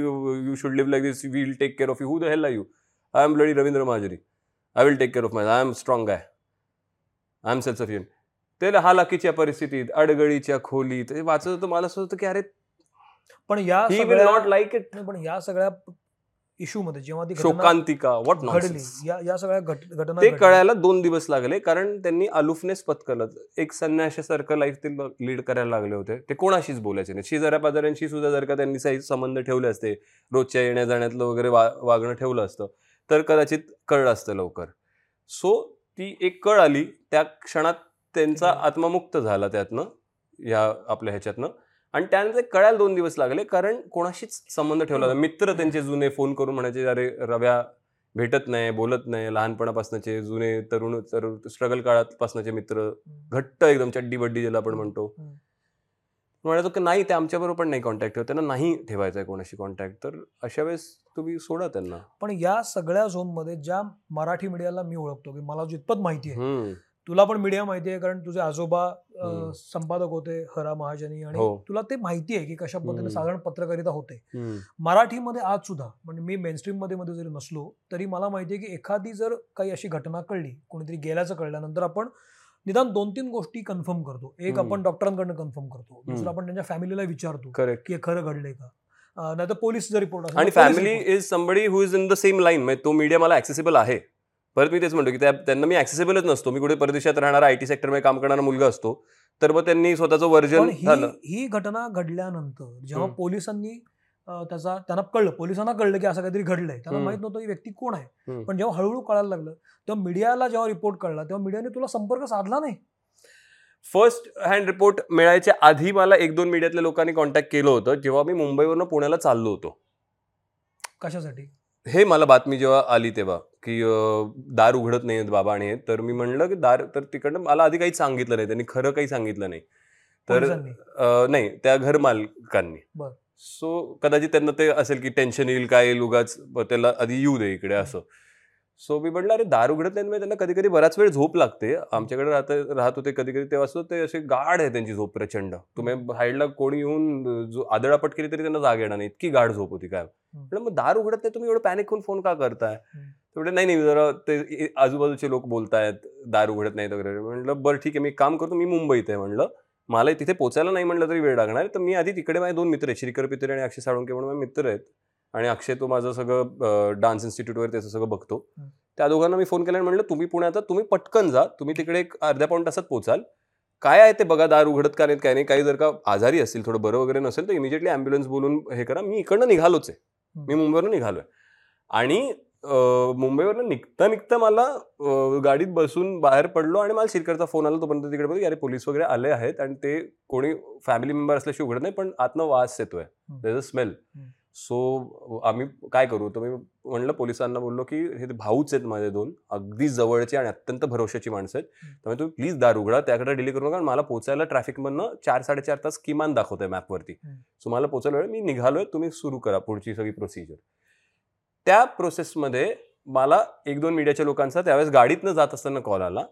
you should live like this will take care of you who the hell you I am bloody Ravindra Mahajani I will take care of my I am strong I I am self sufficient ते हालाकीच्या परिस्थितीत अडगळीच्या खोलीत वाचत होतं मला असं होतं की अरे पण या ही नॉट लाईक इट पण या सगळ्या इश्यू मध्ये जेव्हा ती शोकांतिका व्हॉट घडली या या सगळ्या घट- घटना ते कळायला दोन दिवस लागले कारण त्यांनी अलोफनेस पत्करलं. एक संन्याशासारखं लाईफ ते लीड करायला लागले होते. ते कोणाशीच बोलायचे नाही शेजाऱ्या पाजाऱ्यांशी सुद्धा जर का त्यांनी काही संबंध ठेवले असते रोजच्या येण्या जाण्यातलं वगैरे वा वागणं ठेवलं असतं तर कदाचित कळलं असतं लवकर. सो ती एक कळ आली त्या क्षणात त्यांचा. आत्ममुक्त झाला त्यातनं या आपल्या ह्याच्यातनं. आणि त्यानंतर कळायला दोन दिवस लागले कारण कोणाशीच संबंध ठेवला नव्हता. मित्र त्यांचे जुने फोन करून म्हणायचे अरे रव्या भेटत नाही बोलत नाही लहानपणापासूनचे जुने तरुण तरुण स्ट्रगल काळापासूनचे मित्र. घट्ट एकदम चड्डी बड्डी ज्याला आपण म्हणतो. म्हणायचो की नाही ते आमच्याबरोबर पण नाही कॉन्टॅक्ट ठेवत त्यांना नाही ठेवायचा आहे कोणाशी कॉन्टॅक्ट तर अशा वेळेस तुम्ही सोडा त्यांना पण या सगळ्या झोनमध्ये ज्या मराठी मीडियाला मी ओळखतो की मला जितपत माहिती आहे. तुला पण मीडिया माहिती आहे कारण तुझे आजोबा. संपादक होते हरा महाजनी आणि हो. तुला ते माहिती आहे की कशा पद्धतीने. साधारण पत्रकारिता होते. मराठीमध्ये आज सुद्धा म्हणजे मी मेनस्ट्रीममध्ये मध्ये जरी नसलो तरी मला माहिती आहे की एखादी जर काही अशी घटना कळली कोणीतरी गेल्याचं कळल्यानंतर आपण निदान दोन तीन गोष्टी कन्फर्म करतो एक. आपण डॉक्टरांकडनं कन्फर्म करतो दुसरं. आपण त्यांच्या फॅमिलीला विचारतो की हे खरं घडलंय का अं, नाहीतर पोलीसचा रिपोर्ट आणि family is somebody who is in the same line तो मीडिया मला ऍक्सेसिबल आहे परत मी तेच म्हणतो की त्या त्यांना मी ऍक्सेसिबलच नसतो. मी कुठे परदेशात राहणारा आय टी सेक्टरमध्ये काम करणारा मुलगा असतो. तर मग त्यांनी स्वतःचं वर्जन ही झालं. ही घटना घडल्यानंतर जेव्हा. पोलिसांनी त्याचा त्यांना कळलं. पोलिसांना कळलं की असं काहीतरी घडलंय. त्यांना. माहीत नव्हतं ही व्यक्ती कोण आहे. पण जेव्हा हळूहळू कळायला लागलं तेव्हा मीडियाला जेव्हा रिपोर्ट कळला तेव्हा मीडियाने तुला संपर्क साधला नाही? फर्स्ट हँड रिपोर्ट मिळायच्या आधी मला एक दोन मीडियातल्या लोकांनी कॉन्टॅक्ट केलं होतं जेव्हा मी मुंबईवरनं पुण्याला चाललो होतो. कशासाठी? हे मला बातमी जेव्हा आली तेव्हा की दार उघडत नाहीत बाबा आणि तर मी म्हणलं की दार तर तिकडनं मला आधी काही सांगितलं नाही त्यांनी खरं काही सांगितलं नाही. तर नाही त्या घर मालकांनी. सो कदाचित त्यांना ते असेल की टेन्शन येईल काय येईल उगाच त्याला आधी येऊ दे इकडे असं. सो मी म्हटलं अरे दार उघडत नाही त्यांना कधी कधी बराच वेळ झोप लागते. आमच्याकडे राहत राहत होते कधी कधी तेव्हा असं ते असे गाढ आहे त्यांची झोप प्रचंड. तुम्ही साईडला कोणी येऊन जो आदळापट केली तरी त्यांना जाग येणार नाही. इतकी गाढ झोप होती काय? म्हटलं मग दार उघडत नाही तुम्ही एवढं पॅनिक होऊन फोन का करताय? म्हटलं नाही नाही जरा ते आजूबाजूचे लोक बोलतायत दार उघडत नाहीत वगैरे. म्हटलं बरं ठीक आहे मी एक काम करतो मी मुंबईत आहे म्हणलं मला तिथे पोचायला नाही म्हणलं तरी वेळ लागणार तर मी आधी तिकडे माझे दोन मित्र आहेत श्रीकर पित्रे आणि अक्षय साळुंके म्हणून माझे मित्र आहेत. आणि अक्षय तो माझं सगळं डान्स इन्स्टिट्यूटवर त्याचं सगळं बघतो. त्या दोघांना मी फोन केला आणि म्हणलं तुम्ही पुण्यात तुम्ही पटकन जा तुम्ही तिकडे एक अर्ध्या पाऊण तासात पोचाल. काय आहे ते बघा दार उघडत का नाहीत काय नाही काही जर का आजारी असतील थोडं बरं वगैरे नसेल तर इमिजिएटली ॲम्ब्युलन्स बोलून हे करा. मी इकडनं निघालोच आहे. मी मुंबईवरून निघालोय. आणि मुंबईवरनं निघता निघता मला गाडीत बसून बाहेर पडलो आणि मला शिरकरचा फोन आला तोपर्यंत तिकडे बघ अरे पोलीस वगैरे आले आहेत आणि ते कोणी फॅमिली मेंबर असल्याशिवाय उघडत नाही पण आतनं वास येतोय. अ स्मेल. सो आम्ही काय करू तर मी म्हणलं पोलिसांना बोललो की हे भाऊच आहेत माझे दोन अगदी जवळचे आणि अत्यंत भरोशाची माणसं आहेत. त्यामुळे तुम्ही प्लीज दार उघडा त्याकडे डिले करू नका मला पोचायला ट्रॅफिकमधनं चार साडेचार तास किमान दाखवतंय मॅपवरती. सो मला पोचायला वेळ मी निघालोय तुम्ही सुरू करा पुढची सगळी प्रोसिजर त्या प्रोसेसमध्ये मला एक दोन मीडियाच्या लोकांचा त्यावेळेस गाडीतनं जात असताना कॉल आला.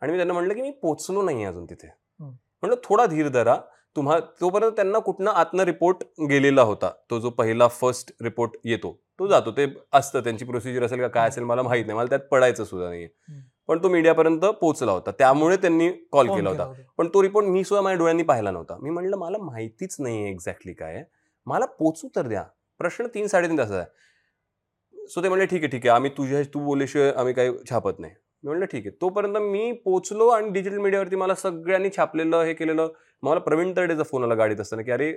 आणि मी त्यांना म्हटलं की मी पोचलो नाही अजून तिथे. म्हटलं थोडा धीर धरा तुम्हा तोपर्यंत त्यांना कुठनं आतनं रिपोर्ट गेलेला होता. तो जो पहिला फर्स्ट रिपोर्ट येतो तो जातो. ते असतं. त्यांची प्रोसिजर असेल का काय असेल मला माहीत नाही. मला त्यात पडायचं सुद्धा नाहीये. हं. पण तो मीडियापर्यंत पोहोचला होता. त्यामुळे त्यांनी कॉल केला होता. पण तो रिपोर्ट मी सुद्धा माझ्या डोळ्यांनी पाहिला नव्हता. मी म्हणलं मला माहितीच नाही एक्झॅक्टली काय आहे. मला पोचू तर द्या. प्रश्न तीन साडेतीन तासाचा आहे. सो ते म्हणले ठीक आहे ठीक आहे. आम्ही तुझ्या तू बोलल्याशिवाय आम्ही काही छापत नाही. मी म्हणलं ठीक आहे. तोपर्यंत मी पोचलो आणि डिजिटल मीडियावरती मला सगळ्यांनी छापलेलं हे केलेलं मला प्रवीण तरडेचा फोन आला गाडीत असताना की अरे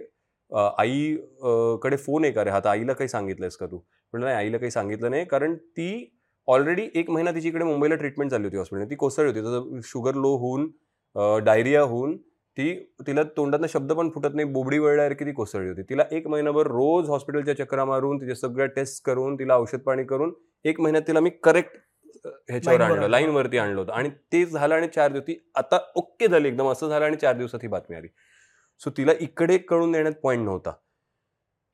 आईकडे आई कडे फोन आहे का रे? आता आईला काही सांगितलं आहेस का तू? म्हणजे नाही आईला काही सांगितलं नाही कारण ती ऑलरेडी एक महिना तिची इकडे मुंबईला ट्रीटमेंट झाली होती हॉस्पिटल ती कोसळली होती. त्याचं शुगर लो होऊन डायरिया होऊन ती तिला तोंडातनं शब्द पण फुटत नाही. बोबडी वळल्यासारखी ती कोसळली होती. तिला एक महिनाभर रोज हॉस्पिटलच्या चक्रा मारून तिच्या सगळ्या टेस्ट करून तिला औषध पाणी करून एक महिन्यात तिला मी करेक्ट ह्याच्यावर आणलं. लाईनवरती आणलं होतं. आणि ते झालं आणि चार दिवस ती आता ओके झाली एकदम असं झालं आणि चार दिवसात ही बातमी आली. सो तिला इकडे कळून देण्यात पॉईंट नव्हता.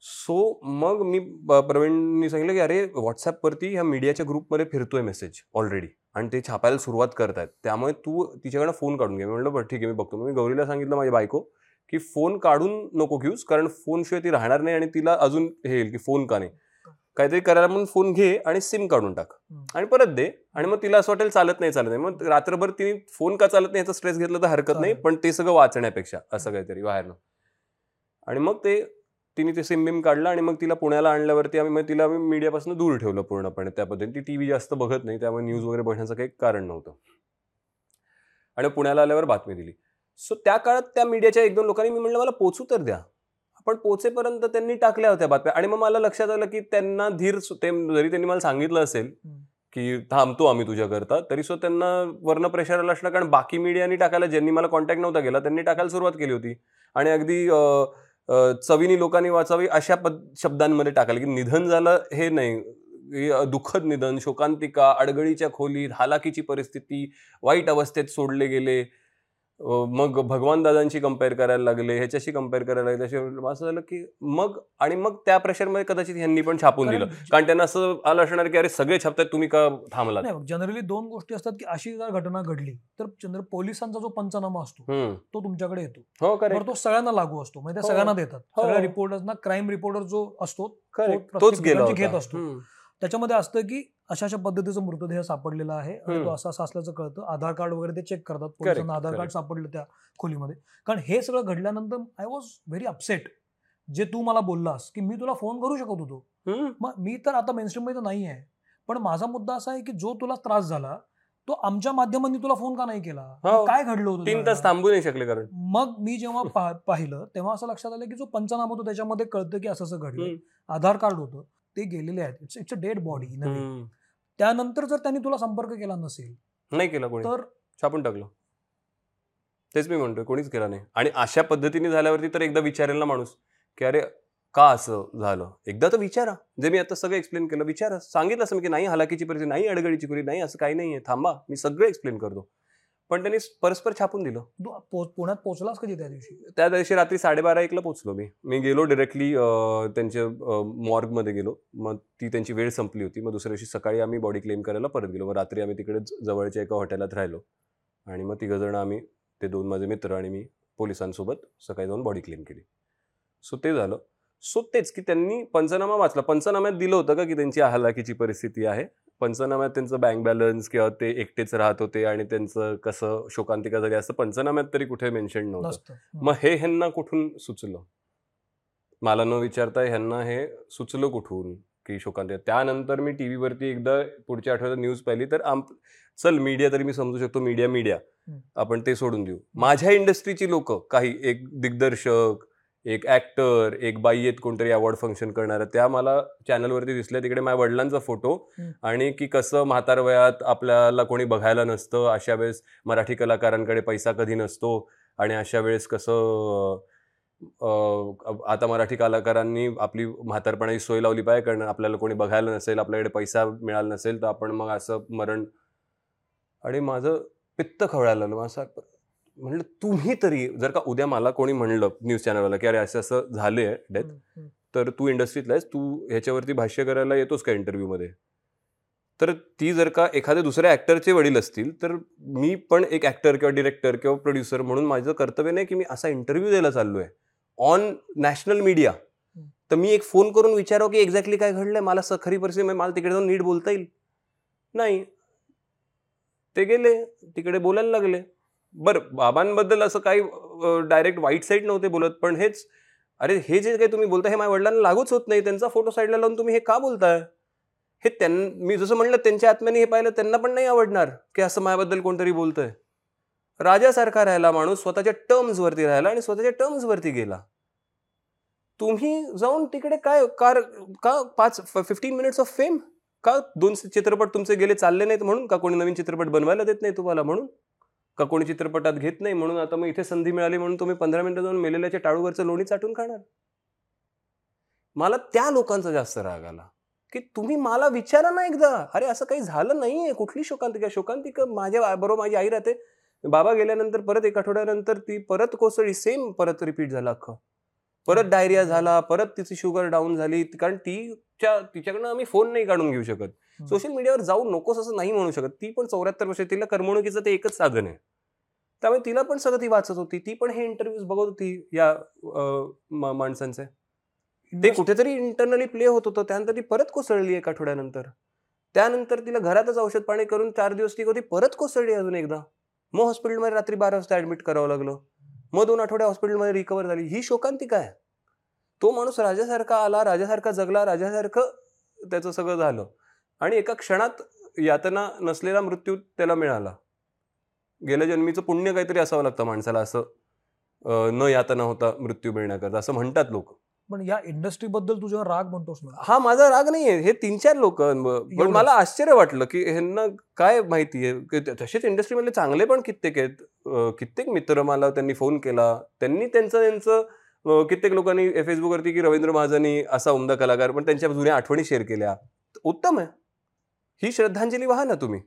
सो मग मी प्रवीणनी सांगितलं की अरे व्हॉट्सॲपवरती ह्या मीडियाच्या ग्रुपमध्ये फिरतोय मेसेज ऑलरेडी आणि ते छापायला सुरुवात करतायत. त्यामुळे तू तिच्याकडे फोन काढून घे. मी म्हणलं बरं ठीक आहे मी बघतो. मी गौरीला सांगितलं माझी बायको की फोन काढून नको घेऊस कारण फोनशिवाय ती राहणार नाही आणि तिला अजून हे येईल की फोन का नाही. काहीतरी करायला म्हणून फोन घे आणि सिम काढून टाक. आणि परत दे. आणि मग तिला असं वाटेल चालत नाही चालत नाही. मग रात्रभर तिने फोन का चालत नाही याचा स्ट्रेस घेतला तर हरकत नाही. पण ते सगळं वाचण्यापेक्षा असं काहीतरी बाहेरनं. आणि मग ते तिने ते सिम बिम काढलं आणि मग तिला पुण्याला आणल्यावरती आम्ही मग तिला मीडियापासून दूर ठेवलं पूर्णपणे. त्या पद्धतीने ती टी व्ही जास्त बघत नाही त्यामुळे न्यूज वगैरे बघण्याचं काही कारण नव्हतं. आणि पुण्याला आल्यावर बातमी दिली. सो त्या काळात त्या मीडियाच्या एक दोन लोकांनी मी म्हणलं मला पोचू तर द्या. पण पोचेपर्यंत त्यांनी टाकल्या होत्या बातम्या. आणि मग मला लक्षात आलं की त्यांना धीर ते जरी त्यांनी मला सांगितलं असेल. की थांबतो आम्ही तुझ्याकरता तरी सुद्धा त्यांना वर्ण प्रेशर आलं असलं कारण बाकी मीडियानी टाकायला ज्यांनी मला कॉन्टॅक्ट नव्हता केला त्यांनी टाकायला सुरुवात केली होती. आणि अगदी चवीनी लोकांनी वाचावी अशा पद शब्दांमध्ये टाकायला की निधन झालं हे नाही. दुःखद निधन शोकांतिका अडगळीच्या खोलीत हालाकीची परिस्थिती वाईट अवस्थेत सोडले गेले. मग भगवान दादांशी कंपेअर करायला लागले ह्याच्याशी कंपेअर करायला लागले असं झालं की मग आणि मग त्या प्रेशरमध्ये कदाचित ह्यांनी पण छापून दिलं. कारण- त्यांना असं आलं असणार की अरे सगळे छापतात तुम्ही का थांबलात? नाही जनरली दोन गोष्टी असतात की अशी जर घटना घडली तर चंद्र पोलिसांचा जो पंचनामा असतो. तो तुमच्याकडे येतो. हो तो सगळ्यांना लागू असतो. म्हणजे हो. सगळ्यांना देतात. हो. सगळ्या रिपोर्टर्सना क्राईम रिपोर्टर जो असतो तोच घेत असतो. त्याच्यामध्ये असतं की अशा अशा पद्धतीचा मृतदेह सापडलेला आहे आणि तो. असं असं असल्याचं कळतं आधार कार्ड वगैरे ते चेक करतात पोलिसांना आधार कार्ड. सापडलं त्या खोलीमध्ये कारण हे सगळं घडल्यानंतर आय वॉज व्हेरी अपसेट जे तू मला बोललास की मी तुला फोन करू शकत होतो. मग मी तर आता मेनस्ट्रीममध्ये नाही आहे पण माझा मुद्दा असा आहे की जो तुला त्रास झाला तो आमच्या माध्यमांनी तुला फोन का नाही केला हो. काय घडलं होतं तीन? तास थांबू नाही शकले कारण मग मी जेव्हा पाहिलं तेव्हा असं लक्षात आलं की जो पंचनामा होतो त्याच्यामध्ये कळतं की असं असं घडलं. आधार कार्ड होतं ते गेलेले आहेत. It's it's a dead body. त्यानंतर जर त्यांनी तुला संपर्क केला नसेल नाही केला कोणी. तर छापून टाकलं. तेच मी म्हणतोय कोणीच केला नाही. आणि अशा पद्धतीने झाल्यावरती तर एकदा विचारेल ना माणूस की अरे का असं झालं? एकदा तर विचारा. जे मी आता सगळं एक्सप्लेन केलं विचारा. सांगितलं असं मी की नाही हलाकीची परिस्थिती नाही अडगडीची खोली नाही असं काही नाहीये. थांबा मी सगळं एक्सप्लेन करतो. पण त्यांनी परस्पर छापून दिलं. पुण्यात पोहोचलास कधी त्या दिवशी? त्या दिवशी रात्री साडेबारा एकला पोचलो मी. मी गेलो डिरेक्टली त्यांच्या मॉर्गमध्ये गेलो. मग ती त्यांची वेळ संपली होती. मग दुसऱ्या दिवशी सकाळी आम्ही बॉडी क्लेम करायला परत गेलो. मग रात्री आम्ही तिकडे जवळच्या एका हॉटेलात राहिलो. आणि मग तिघं जण आम्ही ते दोन माझे मित्र आणि मी पोलिसांसोबत सकाळी जाऊन बॉडी क्लेम केली. सो ते झालं. सो तेच की त्यांनी पंचनामा वाचला. पंचनाम्यात दिलं होतं का की त्यांची हलाकीची परिस्थिती आहे? पंचनाम्यात त्यांचं बँक बॅलन्स किंवा ते एकटेच राहत होते आणि त्यांचं कसं शोकांतिका झाली असं पंचनाम्यात तरी कुठे मेन्शन नव्हतं. मग हे ह्यांना कुठून सुचलं? मला न विचारता ह्यांना हे सुचलं कुठून की शोकांतिका? त्यानंतर मी टी व्हीवरती एकदा पुढच्या आठवड्यात न्यूज पाहिली तर आम चल मीडिया तरी मी समजू शकतो मीडिया मीडिया. आपण ते सोडून देऊ. माझ्या इंडस्ट्रीची लोक काही एक दिग्दर्शक एक ऍक्टर एक बाई आहेत कोणतरी अवॉर्ड फंक्शन करणारं त्या मला चॅनलवरती दिसल्या. तिकडे माझ्या वडिलांचा फोटो. आणि की कसं म्हातार वयात आपल्याला कोणी बघायला नसतं. अशा वेळेस मराठी कलाकारांकडे पैसा कधी नसतो आणि अशा वेळेस कसं आता मराठी कलाकारांनी आपली म्हातारपणाची सोय लावली पाहिजे कारण आपल्याला कोणी बघायला नसेल आपल्याकडे पैसा मिळाला नसेल तर आपण मग असं मरण आणि माझं पित्त खवळायला लागलं. असं म्हणलं तुम्ही तरी जर का उद्या मला कोणी म्हणलं न्यूज चॅनलवाला की अरे असं असं झालंय डेथ. तर तू इंडस्ट्रीतला आहेस तू ह्याच्यावरती भाष्य करायला येतोस का इंटरव्ह्यूमध्ये? तर ती जर का एखाद्या दुसऱ्या ॲक्टरचे वडील असतील तर मी पण एक ॲक्टर किंवा डिरेक्टर किंवा प्रोड्युसर म्हणून माझं कर्तव्य नाही की मी असा इंटरव्ह्यू द्यायला चाललो आहे ऑन नॅशनल मीडिया. तर मी एक फोन करून विचारावं की एक्झॅक्टली काय घडलंय? मला खरी परिस्थिती म्हणजे मला तिकडे जाऊन नीट बोलता येईल? नाही. ते गेले तिकडे बोलायला लागले. बरं बाबांबद्दल असं काही डायरेक्ट वाईट साईड नव्हते बोलत पण हेच अरे हे जे काही तुम्ही बोलताय हे माझ्या वडिलांना लागूच होत नाही. त्यांचा फोटो साईडला लावून तुम्ही हे का बोलताय? हे त्यां मी जसं म्हणलं त्यांच्या आत्म्याने हे पाहिलं त्यांना पण नाही आवडणार की असं माझ्याबद्दल कोणतरी बोलतंय. राजासारखा राहिला माणूस स्वतःच्या टर्म्सवरती राहिला आणि स्वतःच्या टर्म्सवरती गेला. तुम्ही जाऊन तिकडे काय कार का पाच फिफ्टीन मिनिट्स ऑफ फेम का दोन चित्रपट तुमचे गेले चालले नाहीत म्हणून? का कोणी नवीन चित्रपट बनवायला देत नाही तुम्हाला म्हणून? का कोणी चित्रपटात घेत नाही म्हणून आता मग इथे संधी मिळाली म्हणून तुम्ही पंधरा मिनिटं जाऊन मेलेल्याच्या टाळूवरचं लोणी चाटून खाणार? मला त्या लोकांचा जास्त राग आला. की तुम्ही मला विचारा ना एकदा. अरे असं काही झालं नाहीये. कुठली शोकांतिका शोकांतिका माझ्या बरोबर माझी आई राहते. बाबा गेल्यानंतर परत एक आठवड्यानंतर ती परत कोसळी. सेम परत रिपीट झालं अख्खं. परत डायरिया झाला. परत तिची शुगर डाऊन झाली. कारण तिच्या तिच्याकडनं आम्ही फोन नाही काढून घेऊ शकत. सोशल मीडियावर जाऊ नकोस असं नाही म्हणू शकत. ती पण चौऱ्याहत्तर वर्ष तिला करमणुकीचं ते एकच साधन आहे. त्यामुळे तिला पण सगळं ती वाचत होती. ती पण हे इंटरव्ह्यूज बघत होती या माणसांचे. ते कुठेतरी इंटरनली प्ले होत होतं. त्यानंतर ती परत कोसळली एक आठवड्यानंतर. त्यानंतर तिला घरातच औषध पाणी करून चार दिवस ती होती परत कोसळली अजून एकदा. मग हॉस्पिटलमध्ये रात्री बारा वाजता ऍडमिट करावं लागलं. मग दोन आठवड्या हॉस्पिटलमध्ये रिकवर झाली. ही शोकांतिका आहे तो माणूस राजासारखा आला राजासारखा जगला राजासारखं त्याचं सगळं झालं. आणि एका क्षणात यातना नसलेला मृत्यू त्याला मिळाला. गेल्या जन्मीचं पुण्य काहीतरी असावं लागतं माणसाला असं न यातना होता मृत्यू मिळण्याकरता असं म्हणतात लोक. पण या इंडस्ट्री बद्दल तुझ्या राग म्हणतोस ना. हा माझा राग नाहीये हे तीन चार लोक पण? मला आश्चर्य वाटलं की ह्यांना काय माहिती आहे? तसेच इंडस्ट्रीमधले चांगले पण कित्येक आहेत. कित्येक मित्र मला त्यांनी फोन केला. त्यांनी त्यांचं त्यांचं कित्येक लोकांनी फेसबुकवरती की रवींद्र महाजनी असा उमदा कलाकार पण त्यांच्या जुन्या आठवणी शेअर केल्या. उत्तम आहे. ही श्रद्धांजली वाहा ना तुम्ही.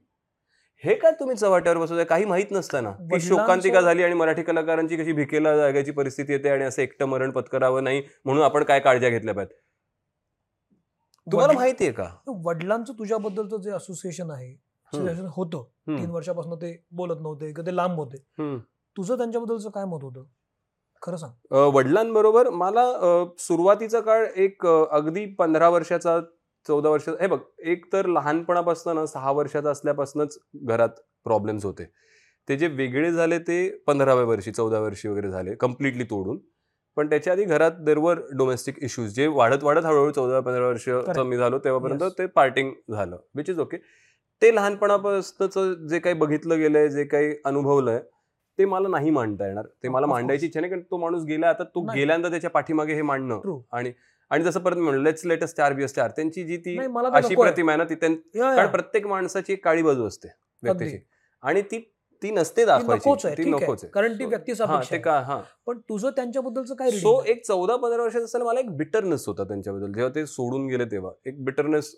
हे काय तुम्ही चव्हाट्यावर बसवताय? काही माहीत नसताना. की शोकांतिका झाली आणि मराठी कलाकारांची कशी भिकेला जागायची परिस्थिती येते आणि असं एकटं मरण पत्करावं नाही म्हणून आपण काय काळज्या घेतल्या पाहिजेत? तुम्हाला वडील- माहितीये का? वडिलांचं तुझ्याबद्दलचं जे असोसिएशन आहे होतं. तीन वर्षापासून ते बोलत नव्हते किंवा ते लांब होते. तुझं त्यांच्याबद्दलचं काय मत होतं? खरं सांग. वडिलांबरोबर मला सुरुवातीचा काळ एक अगदी पंधरा वर्षाचा चौदा वर्ष हे बघ एक तर लहानपणापासून ना सहा वर्षाचा असल्यापासूनच घरात प्रॉब्लेम्स होते ते जे वेगळे झाले ते पंधराव्या वर्षी चौदा वर्षी वगैरे झाले कम्प्लिटली तोडून पण त्याच्या आधी घरात देरवर डोमेस्टिक इश्यूज जे वाढत वाढत हळूहळू चौदा पंधरा वर्षाचं Correct. मी झालो तेव्हापर्यंत. ते पार्टिंग झालं विच इज ओके ते लहानपणापासूनच जे काही बघितलं गेलंय जे काही अनुभवलंय ते मला नाही मांडता येणार ते मला मांडायची. इच्छा नाही कारण तो माणूस गेला आता तो. गेल्यानंतर त्याच्या पाठीमागे हे मांडणं. आणि आणि जसं परत म्हणलं let's let star be star त्यांची जी ती अशी. प्रतिमा आहे ना ती. कारण प्रत्येक माणसाची एक काळी बाजू असते व्यक्तीची. आणि ती ती नसते दाखवायची. नकोच ती कारण ती So, व्यक्तीचा ते का हा. पण तुझं त्यांच्याबद्दलचं काय सो? एक चौदा पंधरा वर्षाचा असताना मला एक बिटरनेस होता त्यांच्याबद्दल. जेव्हा ते सोडून गेले तेव्हा. एक बिटरनेस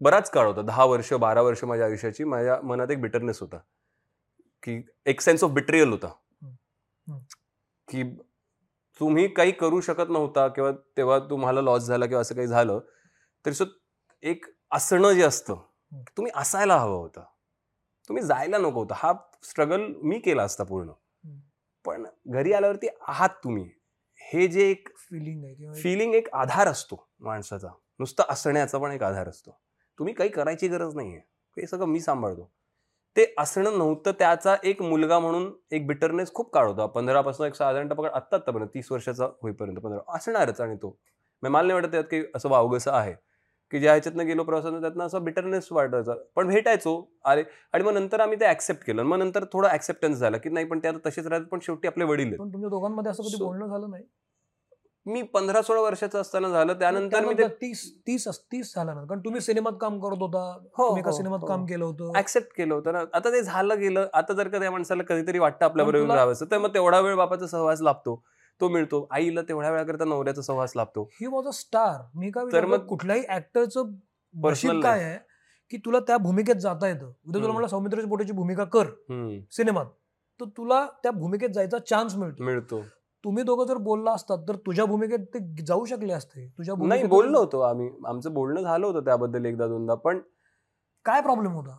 बराच काळ होता. दहा वर्ष बारा वर्ष माझ्या आयुष्याची माझ्या मनात एक बिटरनेस होता. की एक सेन्स ऑफ बिट्रियल होता. की तुम्ही काही करू शकत नव्हता किंवा तेव्हा तुम्हाला लॉस झाला किंवा असं काही झालं तरी सो एक असणं जे असतं तुम्ही असायला हवं होतं. तुम्ही जायला नको होतं. हा स्ट्रगल मी केला असता पूर्ण. पण घरी आल्यावरती आहात तुम्ही. हे जे एक फिलिंग आहे फिलिंग एक आधार असतो माणसाचा. नुसतं असण्याचा पण एक आधार असतो. तुम्ही काही करायची गरज नाहीये. हे सगळं मी सांभाळतो. ते असणं नव्हतं त्याचा एक मुलगा म्हणून एक बिटरनेस खूप काळ होता. पंधरापासून एक साधारणतः पकड आत्ता आत्तापर्यंत तीस वर्षाचा होईपर्यंत पंधरा असणारच आणि तो. म्हणजे मला नाही वाटत त्यात काही असं वावगसं आहे. की ज्या ह्याच्यातनं गेलो प्रवासानं त्यातनं असं बिटरनेस वाटायचा. पण भेटायचो. अरे आणि मग नंतर आम्ही ते ऍक्सेप्ट केलं. मग नंतर थोडं ऍक्सेप्टन्स झाला की नाही पण ते आता तसेच राहतात पण शेवटी आपले वडील तुमच्या दोघांमध्ये असं कधी बोलणं झालं नाही? मी पंधरा सोळा वर्षाचं असताना झालं. त्यानंतर मी तीस तीस तीस झालं ना कारण तुम्ही सिनेमात काम करत होता. हो, तुम्ही एका हो, सिनेमात हो. काम केलं होतं. ऍक्सेप्ट केलं होतं ना. आता ते झालं गेलं. आता जर का त्या माणसाला कधीतरी वाटतं आपल्याबरोबर तुला- राहावं तर मग तेवढा वेळ बापाचा सहवास लाभतो. तो मिळतो. आईला तेवढ्या वेळाकरता नवऱ्याचा सहवास लाभतो. ही वॉज अ स्टार मी काय तर मग- कुठल्याही ऍक्टरचं नशीब काय आहे की तुला त्या भूमिकेत जाता येतं? उद्या तुला हम्म. म्हणलं सौमित्राची पोटेची भूमिका कर सिनेमात. तर तुला त्या भूमिकेत जायचा चान्स मिळतो. मिळतो. तुम्ही दोघं जर बोलला असतात तर तुझ्या भूमिकेत ते जाऊ शकले असते. तुझ्या नाही बोललो होतो आम्ही. आमचं बोलणं झालं होतं त्याबद्दल एकदा दोनदा पण काय प्रॉब्लेम होता?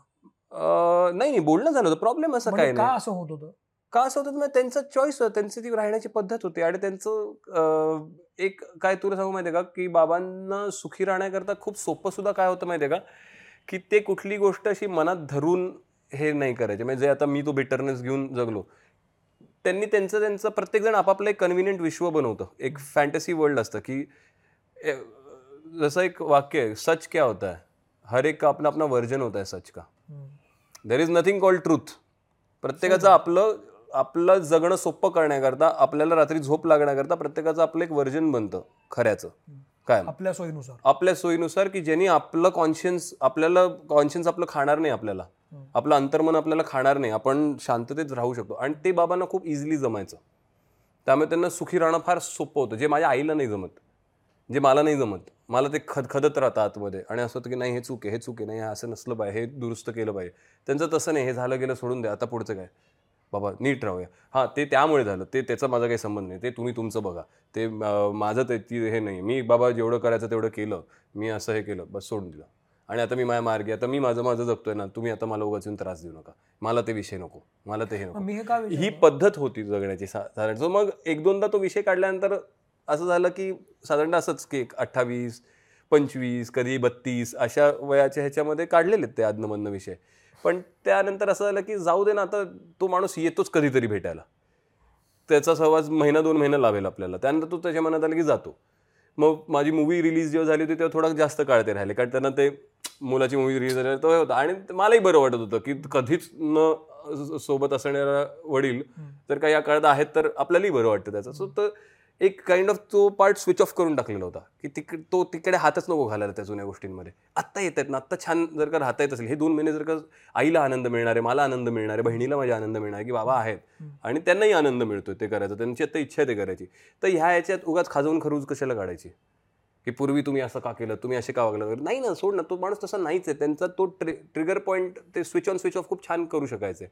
नाही नाही बोलणं झालं होतं. प्रॉब्लेम असं म्हणजे काय का असं होत होतं? का असं होतं मग त्यांचा चॉईस होता. त्यांची ती राहण्याची पद्धत होती आणि त्यांचं एक काय तुला सांगू माहितीये का? की बाबांना सुखी राहण्याकरता खूप सोपं सुद्धा काय होतं माहितीये का? की ते कुठली गोष्ट अशी मनात धरून हे नाही करायचे. म्हणजे जे आता मी तो बिटरनेस घेऊन जगलो. त्यांनी त्यांचं त्यांचं प्रत्येकजण आपापलं एक कन्व्हिनियंट विश्व बनवतं. एक फॅन्टसी वर्ल्ड असतं की जसं एक वाक्य आहे सच क्या होता है? हर एक का अपना अपना वर्जन होता है सच का. There is nothing called truth प्रत्येकाचं आपलं आपलं जगणं सोपं करण्याकरता आपल्याला रात्री झोप लागण्याकरता प्रत्येकाचं आपलं एक वर्जन बनतं खऱ्याचं. काय? आपल्या सोयीनुसार. आपल्या सोयीनुसार की ज्यांनी आपलं कॉन्शियन्स आपल्याला कॉन्शियन्स आपलं खाणार नाही आपल्याला. आपलं अंतर्मन आपल्याला खाणार नाही. आपण शांततेत राहू शकतो. आणि ते बाबांना खूप इझिली जमायचं. त्यामुळे त्यांना सुखी राहणं फार सोपं होतं. जे माझ्या आईला नाही जमत. जे मला नाही जमत. मला ते खदखदत राहतं आतमध्ये. आणि असं होतं की नाही हे चूक आहे हे चूक आहे. नाही असं नसलं पाहिजे. हे दुरुस्त केलं पाहिजे. त्यांचं तसं नाही. हे झालं गेलं सोडून द्या. आता पुढचं काय? बाबा नीट राहूया. हां ते त्यामुळे झालं. ते त्याचा माझा काही संबंध नाही. ते तुम्ही तुमचं बघा. ते माझं ते ती हे नाही मी बाबा जेवढं करायचं तेवढं केलं. मी असं हे केलं. बस सोडून दिलं. आणि आता मी माझ्या मार्गी आता मी माझं माझं जगतोय ना तुम्ही आता मला उगाच येऊन त्रास देऊ नका. मला ते विषय नको. मला ते हे नको. हे ही? पद्धत होती जगण्याची साधारण. So मग एक दोनदा तो विषय काढल्यानंतर असं झालं की साधारणतः असंच की एक अठ्ठावीस पंचवीस कधी बत्तीस अशा वयाच्या ह्याच्यामध्ये काढलेले आहेत ते आदनमधनं विषय. पण त्यानंतर असं झालं की जाऊ दे ना आता तो माणूस येतोच कधीतरी भेटायला. त्याचा सहवास महिना दोन महिना लावेल आपल्याला. त्यानंतर तो त्याच्या मनात आला की जातो. मग माझी मूवी रिलीज जेव्हा झाली होती तेव्हा थोडा जास्त काळ ते राहिले. कारण त्यांना ते मुलाची मूवी रिलीज झाली तो होता. आणि मलाही बरं वाटत होतं की कधीच न सोबत असणारा वडील हम्म. जर का या काळात आहेत तर आपल्यालाही बरं वाटतं त्याचं. सो तर एक काइंड ऑफ तो पार्ट स्विच ऑफ करून टाकलेला होता. की तिक तो तिकडे हातच नको घालायला त्या जुन्या गोष्टींमध्ये. आत्ता येत आहेत ना आत्ता छान जर का राहता येत असेल हे दोन महिने जर का आईला आनंद मिळणार आहे मला आनंद मिळणार आहे बहिणीला माझ्या आनंद मिळणार आहे की बाबा आहेत. आणि त्यांनाही आनंद मिळतोय ते करायचं त्यांची आता इच्छा आहे ते करायची. तर ह्या याच्यात उगाच खाजवून खरूज कशाला काढायची? की पूर्वी तुम्ही असं का केलं तुम्ही असे का वागलं? वगैरे नाही ना सोड ना तो माणूस तसा नाहीच आहे. त्यांचा तो ट्रि ट्रिगर पॉईंट ते स्विच ऑन स्विच ऑफ खूप छान करू शकायचे.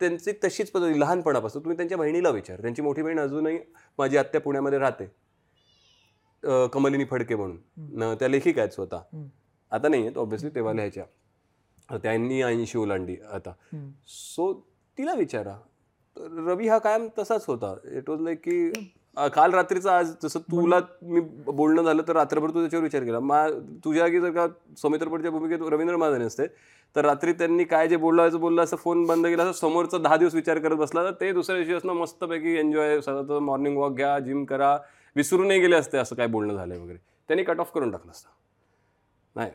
त्यांची तशीच पद्धती लहानपणापासून. तुम्ही त्यांच्या बहिणीला विचार. त्यांची मोठी बहीण अजूनही माझी आत्या पुण्यामध्ये राहते. कमलिनी फडके म्हणून. त्या लेखिका आहेत स्वतः. आता नाही आहेत ऑब्व्हियसली तेव्हा लिहायच्या. त्यांनी ऐंशी ओलांडी आता. सो तिला विचारा. तर रवी हा कायम तसाच होता. इट वॉज लाईक की काल रात्रीचं आज जसं तुला मी बोलणं झालं तर रात्रभर तू त्याच्यावर विचार केला. मा तुझ्या जागी जर का सौमित्रपटच्या भूमिकेत रवींद्र महाजन असते तर रात्री त्यांनी काय जे बोललं असं बोललं असं फोन बंद केला असं समोरचा दहा दिवस विचार करत बसला तर ते दुसऱ्या दिवशी असणं मस्तपैकी एन्जॉय सतत मॉर्निंग वॉक घ्या जिम करा विसरूनही गेले असते असं काय बोलणं झालं वगैरे. त्यांनी कट ऑफ करून टाकलं असतं. नाही.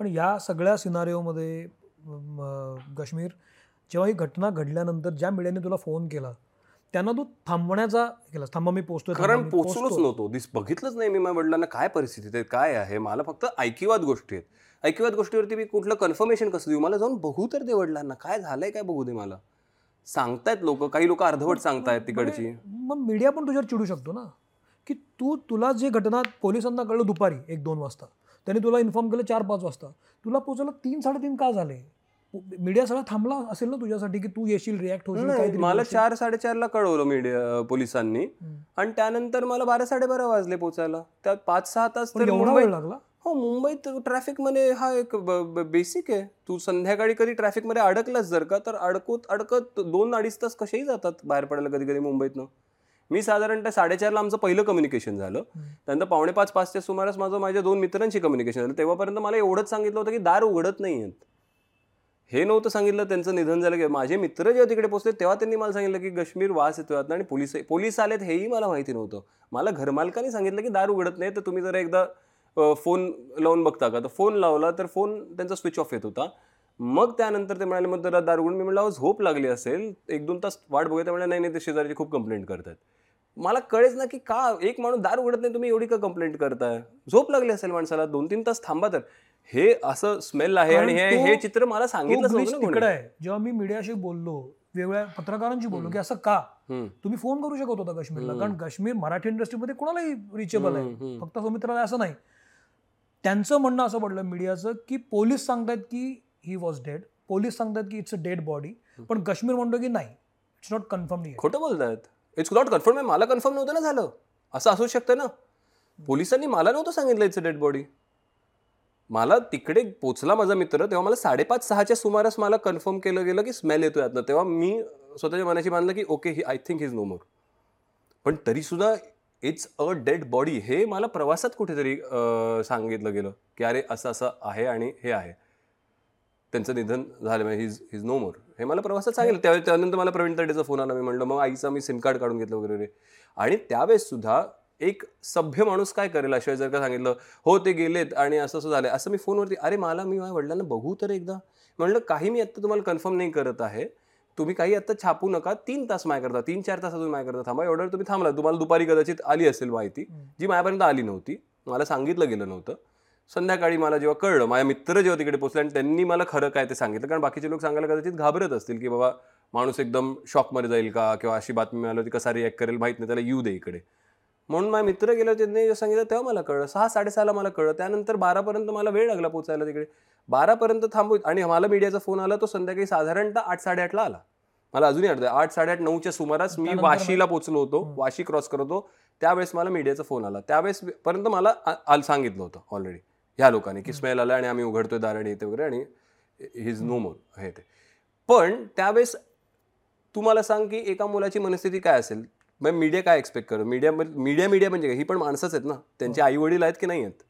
पण या सगळ्या सिनारिओमध्ये काश्मीर जेव्हा ही घटना घडल्यानंतर ज्या मीडियाने तुला फोन केला त्यांना तू थांबवण्याचा केला. थांबा मी पोचतोय कारण पोचलोच. नव्हतो. दिस बघितलंच नाही मी माझ्या वडिलांना काय परिस्थिती आहे काय आहे. मला फक्त ऐकिवाद गोष्टी आहेत. ऐकिवाद गोष्टीवरती मी कुठलं कन्फर्मेशन कसं देऊ? मला जाऊन बघू तर दे वडिलांना. काय झालंय काय बघू दे मला? सांगतायत लोक काही लोक अर्धवट सांगतायत तिकडची. मग मीडिया पण तुझ्यावर चिडू शकतो ना? की तू तुला जे घटना पोलिसांना कळलं दुपारी एक दोन वाजता त्यांनी तुला इन्फॉर्म केलं चार पाच वाजता तुला पोचायला तीन साडेतीन का झाले? मीडिया सगळा थांबला असेल ना तुझ्यासाठी की तू येशील रिॲक्ट होशील काहीतरी मला. चार साडेचारला कळवलं मीडिया पोलिसांनी. आणि त्यानंतर मला बारा साडेबारा वाजले पोचायला. त्यात पाच सहा तास वेळ लागला? हो मुंबईत ट्रॅफिकमध्ये हा एक बेसिक आहे. तू संध्याकाळी कधी ट्रॅफिकमध्ये अडकलास जर का तर अडकत अडकत दोन अडीच तास कसेही जातात बाहेर पडायला कधी कधी मुंबईतनं. मी साधारणतः साडेचारला आमचं पहिलं कम्युनिकेशन झालं. त्यानंतर पावणे पाच पाचच्या सुमारास माझं माझ्या दोन मित्रांशी कम्युनिकेशन झालं. तेव्हापर्यंत मला एवढंच सांगितलं होतं की दार उघडत नाही आहेत हे नव्हतं सांगितलं त्यांचं निधन झालं की माझे मित्र जेव्हा तिकडे पोचले तेव्हा त्यांनी मला सांगितलं की कश्मीर वास येतोय आतनं आणि पोलीस पोलीस आलेत हेही मला माहिती नव्हतं. मला घरमालकाने सांगितलं की दार उघडत नाही तर तुम्ही जरा एकदा फोन लावून बघता का? तर फोन लावला तर फोन त्यांचा स्विच ऑफ येत होता. मग त्यानंतर ते म्हणाले मग जरा दार उघडून मी म्हटलं झोप लागली असेल एक दोन तास वाट बघूया. त्यामुळे नाही नाही ते शेजारची खूप कंप्लेंट करतात. मला कळेच ना की का एक माणूस दार उघडत नाही तुम्ही एवढी का कंप्लेंट करताय? झोप लागली असेल माणसाला दोन तीन तास थांबा तर. हे असं स्मेल आहे आणि हे हे चित्र मला सांगितलं तिकडे. आहे. जेव्हा मी मीडियाशी बोललो वेगवेगळ्या पत्रकारांशी बोललो की असं का? तुम्ही फोन करू शकत होता काश्मीरला. कारण काश्मीर मराठी इंडस्ट्रीमध्ये कोणालाही रिचेबल आहे. फक्त सौमित्राला असं नाही. त्यांचं म्हणणं असं पडलं मीडियाचं की पोलीस सांगतायत की ही वॉज डेड पोलीस सांगतात की इट्स अ डेड बॉडी पण काश्मीर म्हणतो की नाही. इट्स नॉट कन्फर्म खोटं बोलतायत. इट्स नॉट कन्फर्म आहे मला कन्फर्म नव्हतं ना झालं. असं असू शकतं ना. पोलिसांनी मला नव्हतं सांगितलं इट्स डेड बॉडी मला तिकडे पोचला माझा मित्र तेव्हा मला साडेपाच सहाच्या सुमारास मला कन्फर्म केलं गेलं की स्मेल येतो यातनं तेव्हा मी स्वतःच्या मनाशी मानलं की okay he I think is no more पण तरी सुद्धा इट्स अ डेड बॉडी हे मला प्रवासात कुठेतरी सांगितलं गेलं की अरे असं असं आहे आणि हे आहे. त्यांचं निधन झालं म्हणजे हिज हिज नो मोर हे मला प्रवासात सांगितलं. त्यावेळी त्यानंतर मला प्रवीण तडेचा फोन आला. मी म्हणलं मग आईचा मी सिम कार्ड काढून घेतलं वगैरे. आणि त्यावेळेस सुद्धा एक सभ्य माणूस काय करेल अशा जर का सांगितलं हो ते गेलेत आणि असं असं झालंय असं मी फोनवरती अरे मला मी माझ्या वडिलांना बघू तर एकदा. म्हणलं काही मी आत्ता तुम्हाला कन्फर्म नाही करत आहे. तुम्ही काही आत्ता छापू नका तीन तास माय करता तीन चार तास तुम्ही माय करता थांबा एवढं तुम्ही थांबला तुम्हाला दुपारी कदाचित आली असेल माहिती जी माझ्यापर्यंत आली नव्हती मला सांगितलं गेलं नव्हतं. संध्याकाळी मला जेव्हा कळलं माझ्या मित्र जेव्हा तिकडे पोचले आणि त्यांनी मला खरं काय ते सांगितलं कारण बाकीचे लोक सांगायला कदाचित घाबरत असतील की बाबा माणूस एकदम शॉकमध्ये जाईल का? किंवा अशी बातमी मिळाली होती कसा रिॲक्ट करेल? माहीत नाही त्याला येऊ दे इकडे. म्हणून माझे मित्र गेले होते त्यांनी जेव्हा सांगितलं तेव्हा मला कळलं. सहा साडेसहाला मला कळलं. त्यानंतर बारापर्यंत मला वेळ लागला पोचायला तिकडे. बारापर्यंत थांबू आणि मला मीडियाचा फोन आला तो संध्याकाळी साधारणतः आठ साडेआठला आला. मला अजूनही आठवतं आठ साडेआठ नऊच्या सुमारास मी वाशीला पोचलो होतो. वाशी क्रॉस करत होतो. त्यावेळेस मला मीडियाचा फोन आला. त्यावेळेस पर्यंत मला सांगितलं होतं ऑलरेडी ह्या लोकांनी की स्मेल आला आणि आम्ही उघडतोय दार आणि येते वगैरे आणि हिज नो मोर हे ते. पण त्यावेळेस तू मला सांग की एका मुलाची मनस्थिती काय असेल? मग मीडिया काय एक्सपेक्ट करत? मीडिया मीडिया मीडिया म्हणजे काय? ही पण माणसंच आहेत ना. त्यांचे आई वडील आहेत की नाही आहेत?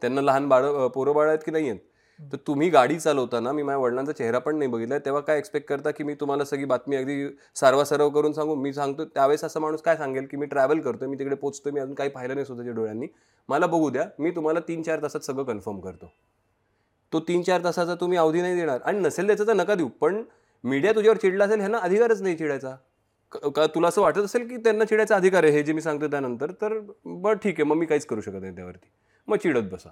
त्यांना लहान बाळ पोरं बाळ आहेत की नाही आहेत? तर तुम्ही गाडी चालवताना मी माझ्या वडिलांचा चेहरा पण नाही बघितला तेव्हा काय एक्सपेक्ट करता की मी तुम्हाला सगळी बातमी अगदी सारवासारव करून सांगू? मी सांगतो त्यावेळेस असा माणूस काय सांगेल की मी ट्रॅव्हल करतोय मी तिकडे पोचतोय मी अजून काही पाहिलं नाही स्वतःच्या डोळ्यांनी. मला बघू द्या मी तुम्हाला तीन चार तासात सगळं कन्फर्म करतो. तो तीन चार तासाचा तुम्ही अवधी नाही देणार. आणि नसेल त्याचं तर नका देऊ. पण मीडिया तुझ्यावर चिडला असेल ह्यांना अधिकारच नाही चिडायचा. क- तुला असं वाटत असेल की त्यांना चिडायचा अधिकार आहे हे जे मी सांगतो त्यानंतर तर बरं ठीक आहे मग मी काहीच करू शकत नाही त्यावरती. मग चिडत बसा.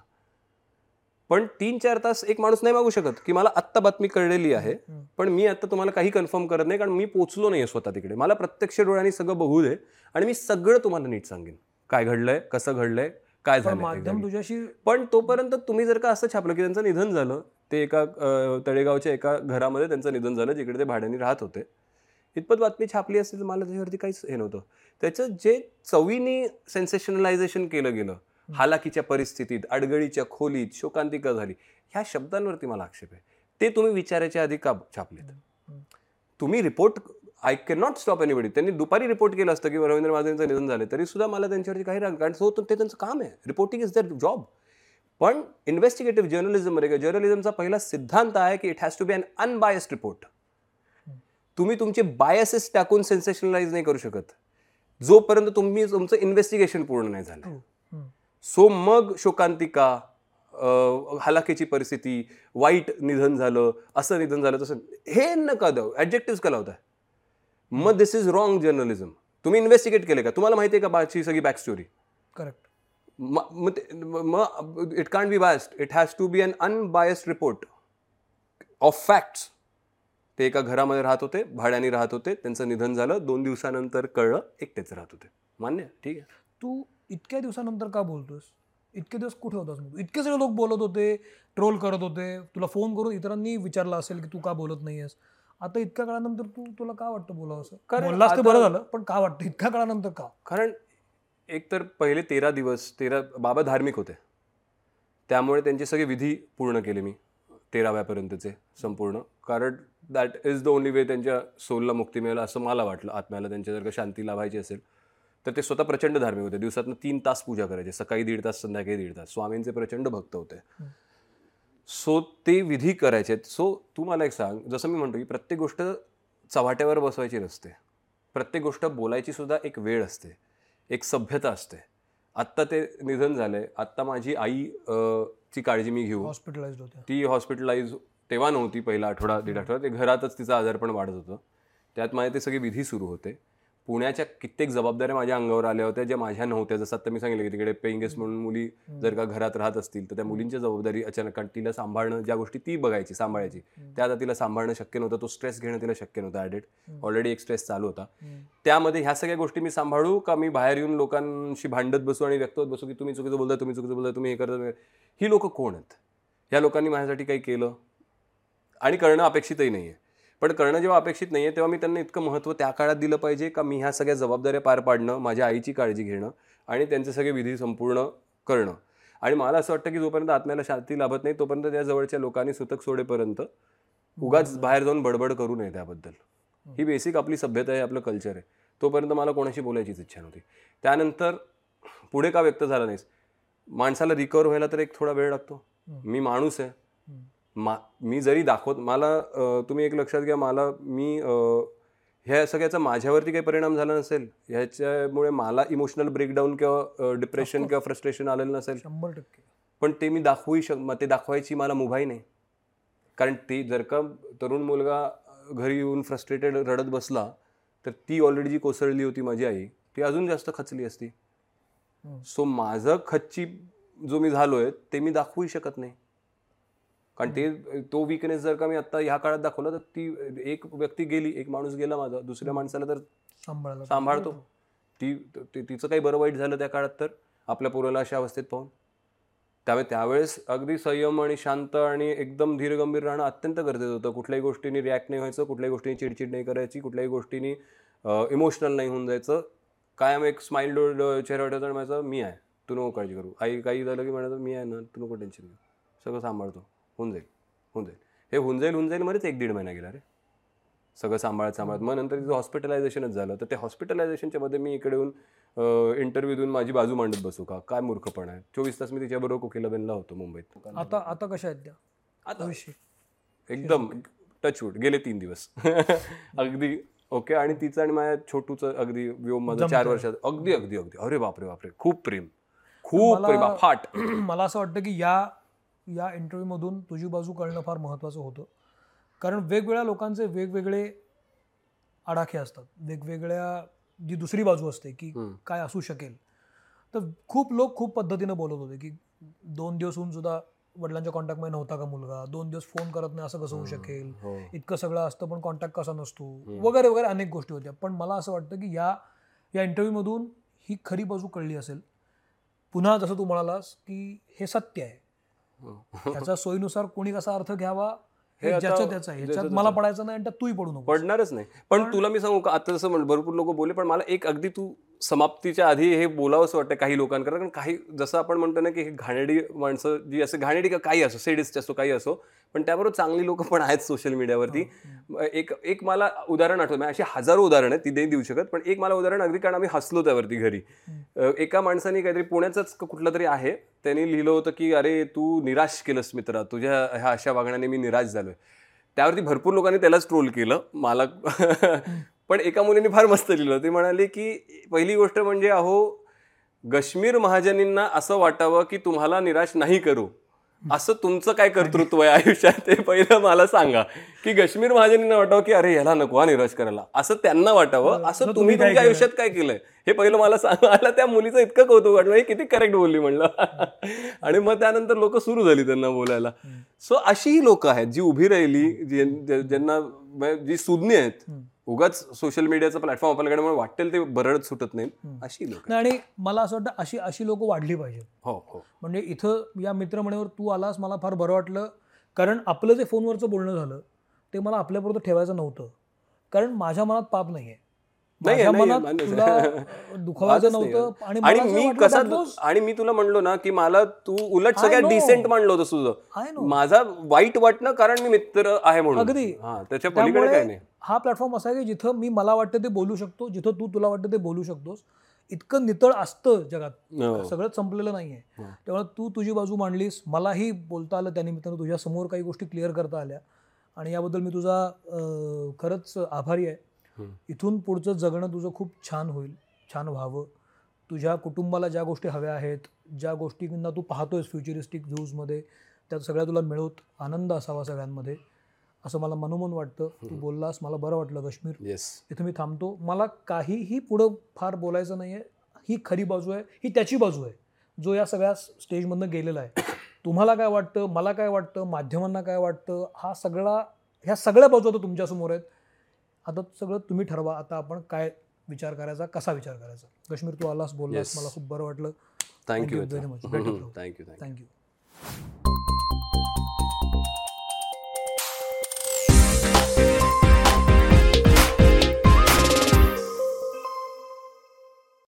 पण तीन चार तास एक माणूस नाही मागू शकत की मला आत्ता बातमी कळलेली आहे. पण मी आता तुम्हाला काही कन्फर्म करत नाही कारण मी पोचलो नाही स्वतः तिकडे. मला प्रत्यक्ष डोळ्यांनी सगळं बघू दे आणि मी सगळं तुम्हाला नीट सांगेन. काय घडलंय कसं घडलंय काय झालं माध्यम तुझ्याशी पण तोपर्यंत तुम्ही जर का असं छापलं की त्यांचं निधन झालं ते एका तळेगावच्या एका घरामध्ये त्यांचं निधन झालं जिकडे ते भाड्याने राहत होते इतपत बातमी छापली असेल तर मला त्याच्यावरती काहीच हे नव्हतं. त्याचं जे चवीने सेन्सेशनलायझेशन केलं गेलं हालाकीच्या परिस्थितीत अडगळीच्या खोलीत शोकांतिका झाली ह्या शब्दांवरती मला आक्षेप आहे. ते तुम्ही विचारायच्या आधी का छापलेत. तुम्ही report I can not stop anybody त्यांनी दुपारी रिपोर्ट केलं असतं की रवींद्र महाजनचं निधन झालं तरी सुद्धा मला त्यांच्यावरती काही राग कारण तो ते त्यांचं काम आहे. रिपोर्टिंग इज दर जॉब पण इन्व्हेस्टिगेटिव्ह जर्नलिझममध्ये जर्नलिझमचा पहिला सिद्धांत आहे की it has to be un unbiased report तुम्ही तुमचे बायसेस टाकून सेन्सेशनलाइज नाही करू शकत. जोपर्यंत तुम्ही तुमचं इन्व्हेस्टिगेशन पूर्ण नाही झालं. True. हम्म. सो मग शोकांतिका हलाखीची परिस्थिती वाईट निधन झालं असं निधन झालं तसं हे नका द्याव ॲडजेक्टिव्ह का लावताय? मग दिस इज रॉंग जर्नलिझम तुम्ही इन्व्हेस्टिगेट केले का? तुम्हाला माहिती आहे का बाची सगळी बॅक स्टोरी करेक्ट मग it can't be biased it has to be un unbiased report of facts ते एका घरामध्ये राहत होते भाड्याने राहत होते. त्यांचं निधन झालं. दोन दिवसानंतर कळलं एकटेच राहत होते. मान्य ठीक आहे. तू इतक्या दिवसानंतर का बोलतोस? इतके दिवस कुठे होतास मग? इतके सगळे लोक बोलत होते ट्रोल करत होते. तुला फोन करून इतरांनी विचारलं असेल की तू का बोलत नाहीयेस? आता इतक्या काळानंतर तू तुला का वाटतं बोलावं असं? कारण बरं झालं पण का वाटतं? इतक्या काळानंतर का? कारण एक तर पहिले तेरा दिवस तेरा बाबा धार्मिक होते. त्यामुळे त्यांचे सगळे विधी पूर्ण केले मी तेराव्यापर्यंतचे संपूर्ण. कारण that is the only way त्यांच्या सोलला मुक्ती मिळेल असं मला वाटलं. आत्म्याला त्यांच्या जर का शांती लावायची असेल तर ते स्वतः प्रचंड धार्मिक होते. दिवसातनं तीन तास पूजा करायचे. सकाळी दीड तास संध्याकाळी दीड तास. स्वामींचे प्रचंड भक्त होते. सो ते विधी करायचे. सो तू मला एक सांग जसं मी म्हणतो की प्रत्येक गोष्ट चव्हाट्यावर बसवायची नसते. प्रत्येक गोष्ट बोलायची सुद्धा एक वेळ असते. एक सभ्यता असते. आत्ता ते निधन झालंय. आत्ता माझी आई ची काळजी मी घेऊ. हॉस्पिटलाइज ती हॉस्पिटलाइज तेव्हा नव्हती पहिला आठवडा दीड आठवडा. ते घरातच तिचा आजारपण वाढत होतं. त्यात माझे ते सगळे विधी सुरू होते. पुण्याच्या कित्येक जबाबदाऱ्या माझ्या अंगावर आल्या होत्या ज्या माझ्या नव्हत्या. जसं आता मी सांगितलं की तिकडे पेईंग गेस्ट म्हणून मुली जर का घरात राहत असतील तर त्या मुलींच्या जबाबदारी अचानक कारण तिला सांभाळणं ज्या गोष्टी ती बघायची सांभाळायची. त्या आता तिला सांभाळणं शक्य नव्हतं तो स्ट्रेस घेणं तिला शक्य नव्हतं ॲडेट ऑलरेडी एक स्ट्रेस चालू होता. त्यामध्ये ह्या सगळ्या गोष्टी मी सांभाळू का मी बाहेर येऊन लोकांशी भांडत बसू आणि व्यक्त होत बसू की तुम्ही चुकीचं बोलताय तुम्ही चुकीचं बोलताय तुम्ही हे करता ही लोक कोण आहेत? ह्या लोकांनी माझ्यासाठी काही केलं? आणि करणं अपेक्षितही नाही आहे पण करणं जेव्हा अपेक्षित नाही आहे तेव्हा मी त्यांना इतकं महत्त्व त्या काळात दिलं पाहिजे का मी ह्या सगळ्या जबाबदाऱ्या पार पाडणं माझ्या आईची काळजी घेणं आणि त्यांचे सगळे विधी संपूर्ण करणं. आणि मला असं वाटतं की जोपर्यंत आत्म्याला शांती लाभत नाही तोपर्यंत त्या जवळच्या लोकांनी सुतक सोडेपर्यंत उगाच बाहेर जाऊन बडबड करू नये त्याबद्दल. ही बेसिक आपली सभ्यता आहे आपलं कल्चर आहे. तोपर्यंत मला कोणाशी बोलायचीच इच्छा नव्हती. त्यानंतर पुढे का व्यक्त झाला नाहीस? माणसाला रिकवर व्हायला तर एक थोडा वेळ लागतो. मी माणूस आहे. मा मी जरी दाखवत मला तुम्ही एक लक्षात घ्या मला मी ह्या सगळ्याचा माझ्यावरती काही परिणाम झाला नसेल ह्याच्यामुळे मला इमोशनल ब्रेकडाऊन किंवा डिप्रेशन. किंवा फ्रस्ट्रेशन आलेलं नसेल. शंभर टक्के. पण ते मी दाखवूही शक ते दाखवायची मला मुभाई नाही. कारण ते जर का तरुण मुलगा घरी येऊन फ्रस्ट्रेटेड रडत बसला तर ती ऑलरेडी जी कोसळली होती माझी आई ती अजून जास्त खचली असती. सो माझं खच्ची जो मी झालोय ते मी दाखवूही शकत नाही. कारण ते तो विकनेस जर का मी आता ह्या काळात दाखवला तर ती एक व्यक्ती गेली एक माणूस गेला माझा दुसऱ्या माणसाला तर सांभाळतो. ती तिचं काही बरं वाईट झालं त्या काळात तर? आपल्या पोराला अशा अवस्थेत पाहून? त्यामुळे त्यावेळेस अगदी संयम आणि शांत आणि एकदम धीरगंभीर राहणं अत्यंत गरजेचं होतं. कुठल्याही गोष्टींनी रिॲक्ट नाही व्हायचं कुठल्याही गोष्टींनी चिडचिड नाही करायची कुठल्याही गोष्टींनी इमोशनल नाही होऊन जायचं. कायम एक स्माइल चेहरा ठेवता म्हणायचं मी आहे. तू नको काळजी करू. आई काही झालं की म्हणायचं मी आहे ना तू नको टेन्शन घेऊ. सगळं सांभाळतो. होऊन जाईल होऊन जाईल. हे होऊन जाईल होऊन जाईल मध्येच एक दीड महिना गेला रे. सगळं सांभाळत सांभाळत. मग नंतर तिचं हॉस्पिटलायझेशनच झालं. तर ते हॉस्पिटलायझेशनच्या मध्ये मी इकडे येऊन इंटरव्ह्यू देऊन माझी बाजू मांडत बसू का? काय मूर्खपण आहे? चोवीस तास मी तिच्याबरोबर कोकिलाबेनला होतो मुंबईत. आता आता कशा आहेत त्या? आता एकदम टचवूड गेले तीन दिवस. अगदी ओके? आणि तिचं आणि माझ्या छोटूचं अगदी व्योम माझं. चार वर्षात अगदी अगदी अगदी. अरे बापरे बापरे. खूप प्रेम. खूप प्रेम. फाट. मला असं वाटतं की या या इंटरव्ह्यूमधून तुझी बाजू कळणं फार महत्त्वाचं होतं. कारण वेगवेगळ्या लोकांचे वेगवेगळे आडाखे असतात. वेगवेगळ्या जी दुसरी बाजू असते की. काय असू शकेल. तर खूप लोक खूप पद्धतीनं बोलत होते की दोन दिवस होऊन सुद्धा वडिलांच्या कॉन्टॅक्टमध्ये नव्हता का मुलगा? दोन दिवस फोन करत नाही असं कसं होऊ शकेल? हो. इतकं सगळं असतं पण कॉन्टॅक्ट कसा नसतो? वगैरे वगैरे अनेक गोष्टी होत्या. पण मला असं वाटतं की या या इंटरव्ह्यूमधून ही खरी बाजू कळली असेल. पुन्हा जसं तू म्हणालास की हे सत्य आहे. हो. त्याच्या सोयीनुसार कोणी कसा अर्थ घ्यावा हे ज्याचं त्याचं आहे ह्याच्यात मला त्याचं. पडायचं नाही आणि तूही पडू नको पडणारच नाही पण तुला मी सांगू का आता जसं भरपूर लोक बोलले पण मला एक अगदी तू समाप्तीच्या आधी हे बोलावंसं वाटतं काही लोकांकडे कारण काही जसं आपण म्हणतो ना की हे घाणेडी माणसं जी असं घाणेडी का काही असो सेडिस्ट असो काही असो पण त्याबरोबर चांगली लोक पण आहेत सोशल मीडियावरती. एक एक मला उदाहरण आठवत. म्हणजे अशी हजारो उदाहरण आहेत ती नाही देऊ शकत पण एक मला उदाहरण अगदी कारण आम्ही हसलो त्यावरती घरी. एका माणसाने काहीतरी पुण्याचंच कुठलं तरी आहे त्यांनी लिहिलं होतं की अरे तू निराश केलंस मित्रा तुझ्या ह्या अशा वागण्याने मी निराश झालोय. त्यावरती भरपूर लोकांनी त्यालाच ट्रोल केलं. मला पण एका मुलीने फार मस्त लिहिलं ती म्हणाली की पहिली गोष्ट म्हणजे अहो गश्मीर महाजनींना असं वाटावं की तुम्हाला निराश नाही करू. असं तुमचं काय कर्तृत्व आहे आयुष्यात? ते पहिलं मला सांगा. की गश्मीर महाजनींना वाटावं की अरे याला नको हा निराश करायला. असं त्यांना वाटावं. असं तुम्ही तुमच्या? आयुष्यात काय केलंय? हे पहिलं मला सांगायला त्या मुलीचं इतकं कौतुक वाटलं. हे किती करेक्ट बोलली म्हणलं. आणि मग त्यानंतर लोक सुरू झाली त्यांना बोलायला. सो अशी ही लोक आहेत जी उभी राहिली ज्यांना जी सुज्ञ आहेत. उगाच सोशल मीडियाचा प्लॅटफॉर्म आपल्याकडे म्हणून वाटेल ते बरड सुटत नाहीत अशी लोक नाही आणि मला असं वाटतं अशी अशी लोक वाढली पाहिजेत. हो हो. म्हणजे इथं या मित्रमंडळावर तू आलास मला फार बरं वाटलं. कारण आपलं जे फोनवरचं बोलणं झालं ते मला आपल्यापुरतं ठेवायचं नव्हतं. कारण माझ्या मनात पाप नाहीये. नाही, नाही. तुला दुखवायचं नाही. नव्हतं आणि मी कसा आणि मी तुला म्हणलो ना की मला तू उलट सगळ्यात. डिसेंट मानलं होतं तुझं. माझा वाईट वाटणं कारण मी मित्र आहे म्हणून. अगदी. त्याच्या पलीकडे काय नाही. हा प्लॅटफॉर्म असा आहे की जिथं मी मला वाटतं ते बोलू शकतो जिथं तू तुला वाटतं ते बोलू शकतोस. इतकं नितळ असतं जगात. हो. सगळं संपलेलं नाहीये. हो. त्यामुळे तू तुझी बाजू मांडलीस मलाही बोलता आलं त्यानिमित्तानं तुझ्या समोर काही गोष्टी क्लिअर करता आल्या. आणि याबद्दल मी तुझा खरंच आभारी आहे. इथून पुढचं जगणं तुझं खूप छान होईल छान व्हावं. तुझ्या कुटुंबाला ज्या गोष्टी हव्या आहेत ज्या गोष्टींना तू पाहतोयस फ्युचरिस्टिक व्ह्यूजमध्ये त्या सगळ्या तुला मिळवत आनंद असावा सगळ्यांमध्ये. असं मला मनोमन वाटतं. तू. बोललास मला बरं वाटलं काश्मीर. येस इथं मी थांबतो. मला काहीही पुढं फार बोलायचं नाही आहे ही खरी बाजू आहे. ही त्याची बाजू आहे. जो या सगळ्या स्टेजमधनं गेलेला आहे. तुम्हाला काय वाटतं? मला काय वाटतं? माध्यमांना काय वाटतं? हा सगळा ह्या सगळ्या बाजू आता तुमच्यासमोर आहेत. आता सगळं तुम्ही ठरवा. आता आपण काय विचार करायचा? कसा विचार करायचा? काश्मीर तू आलास बोललास. मला खूप बरं वाटलं. थँक्यू राहू. Thank you thank you thank you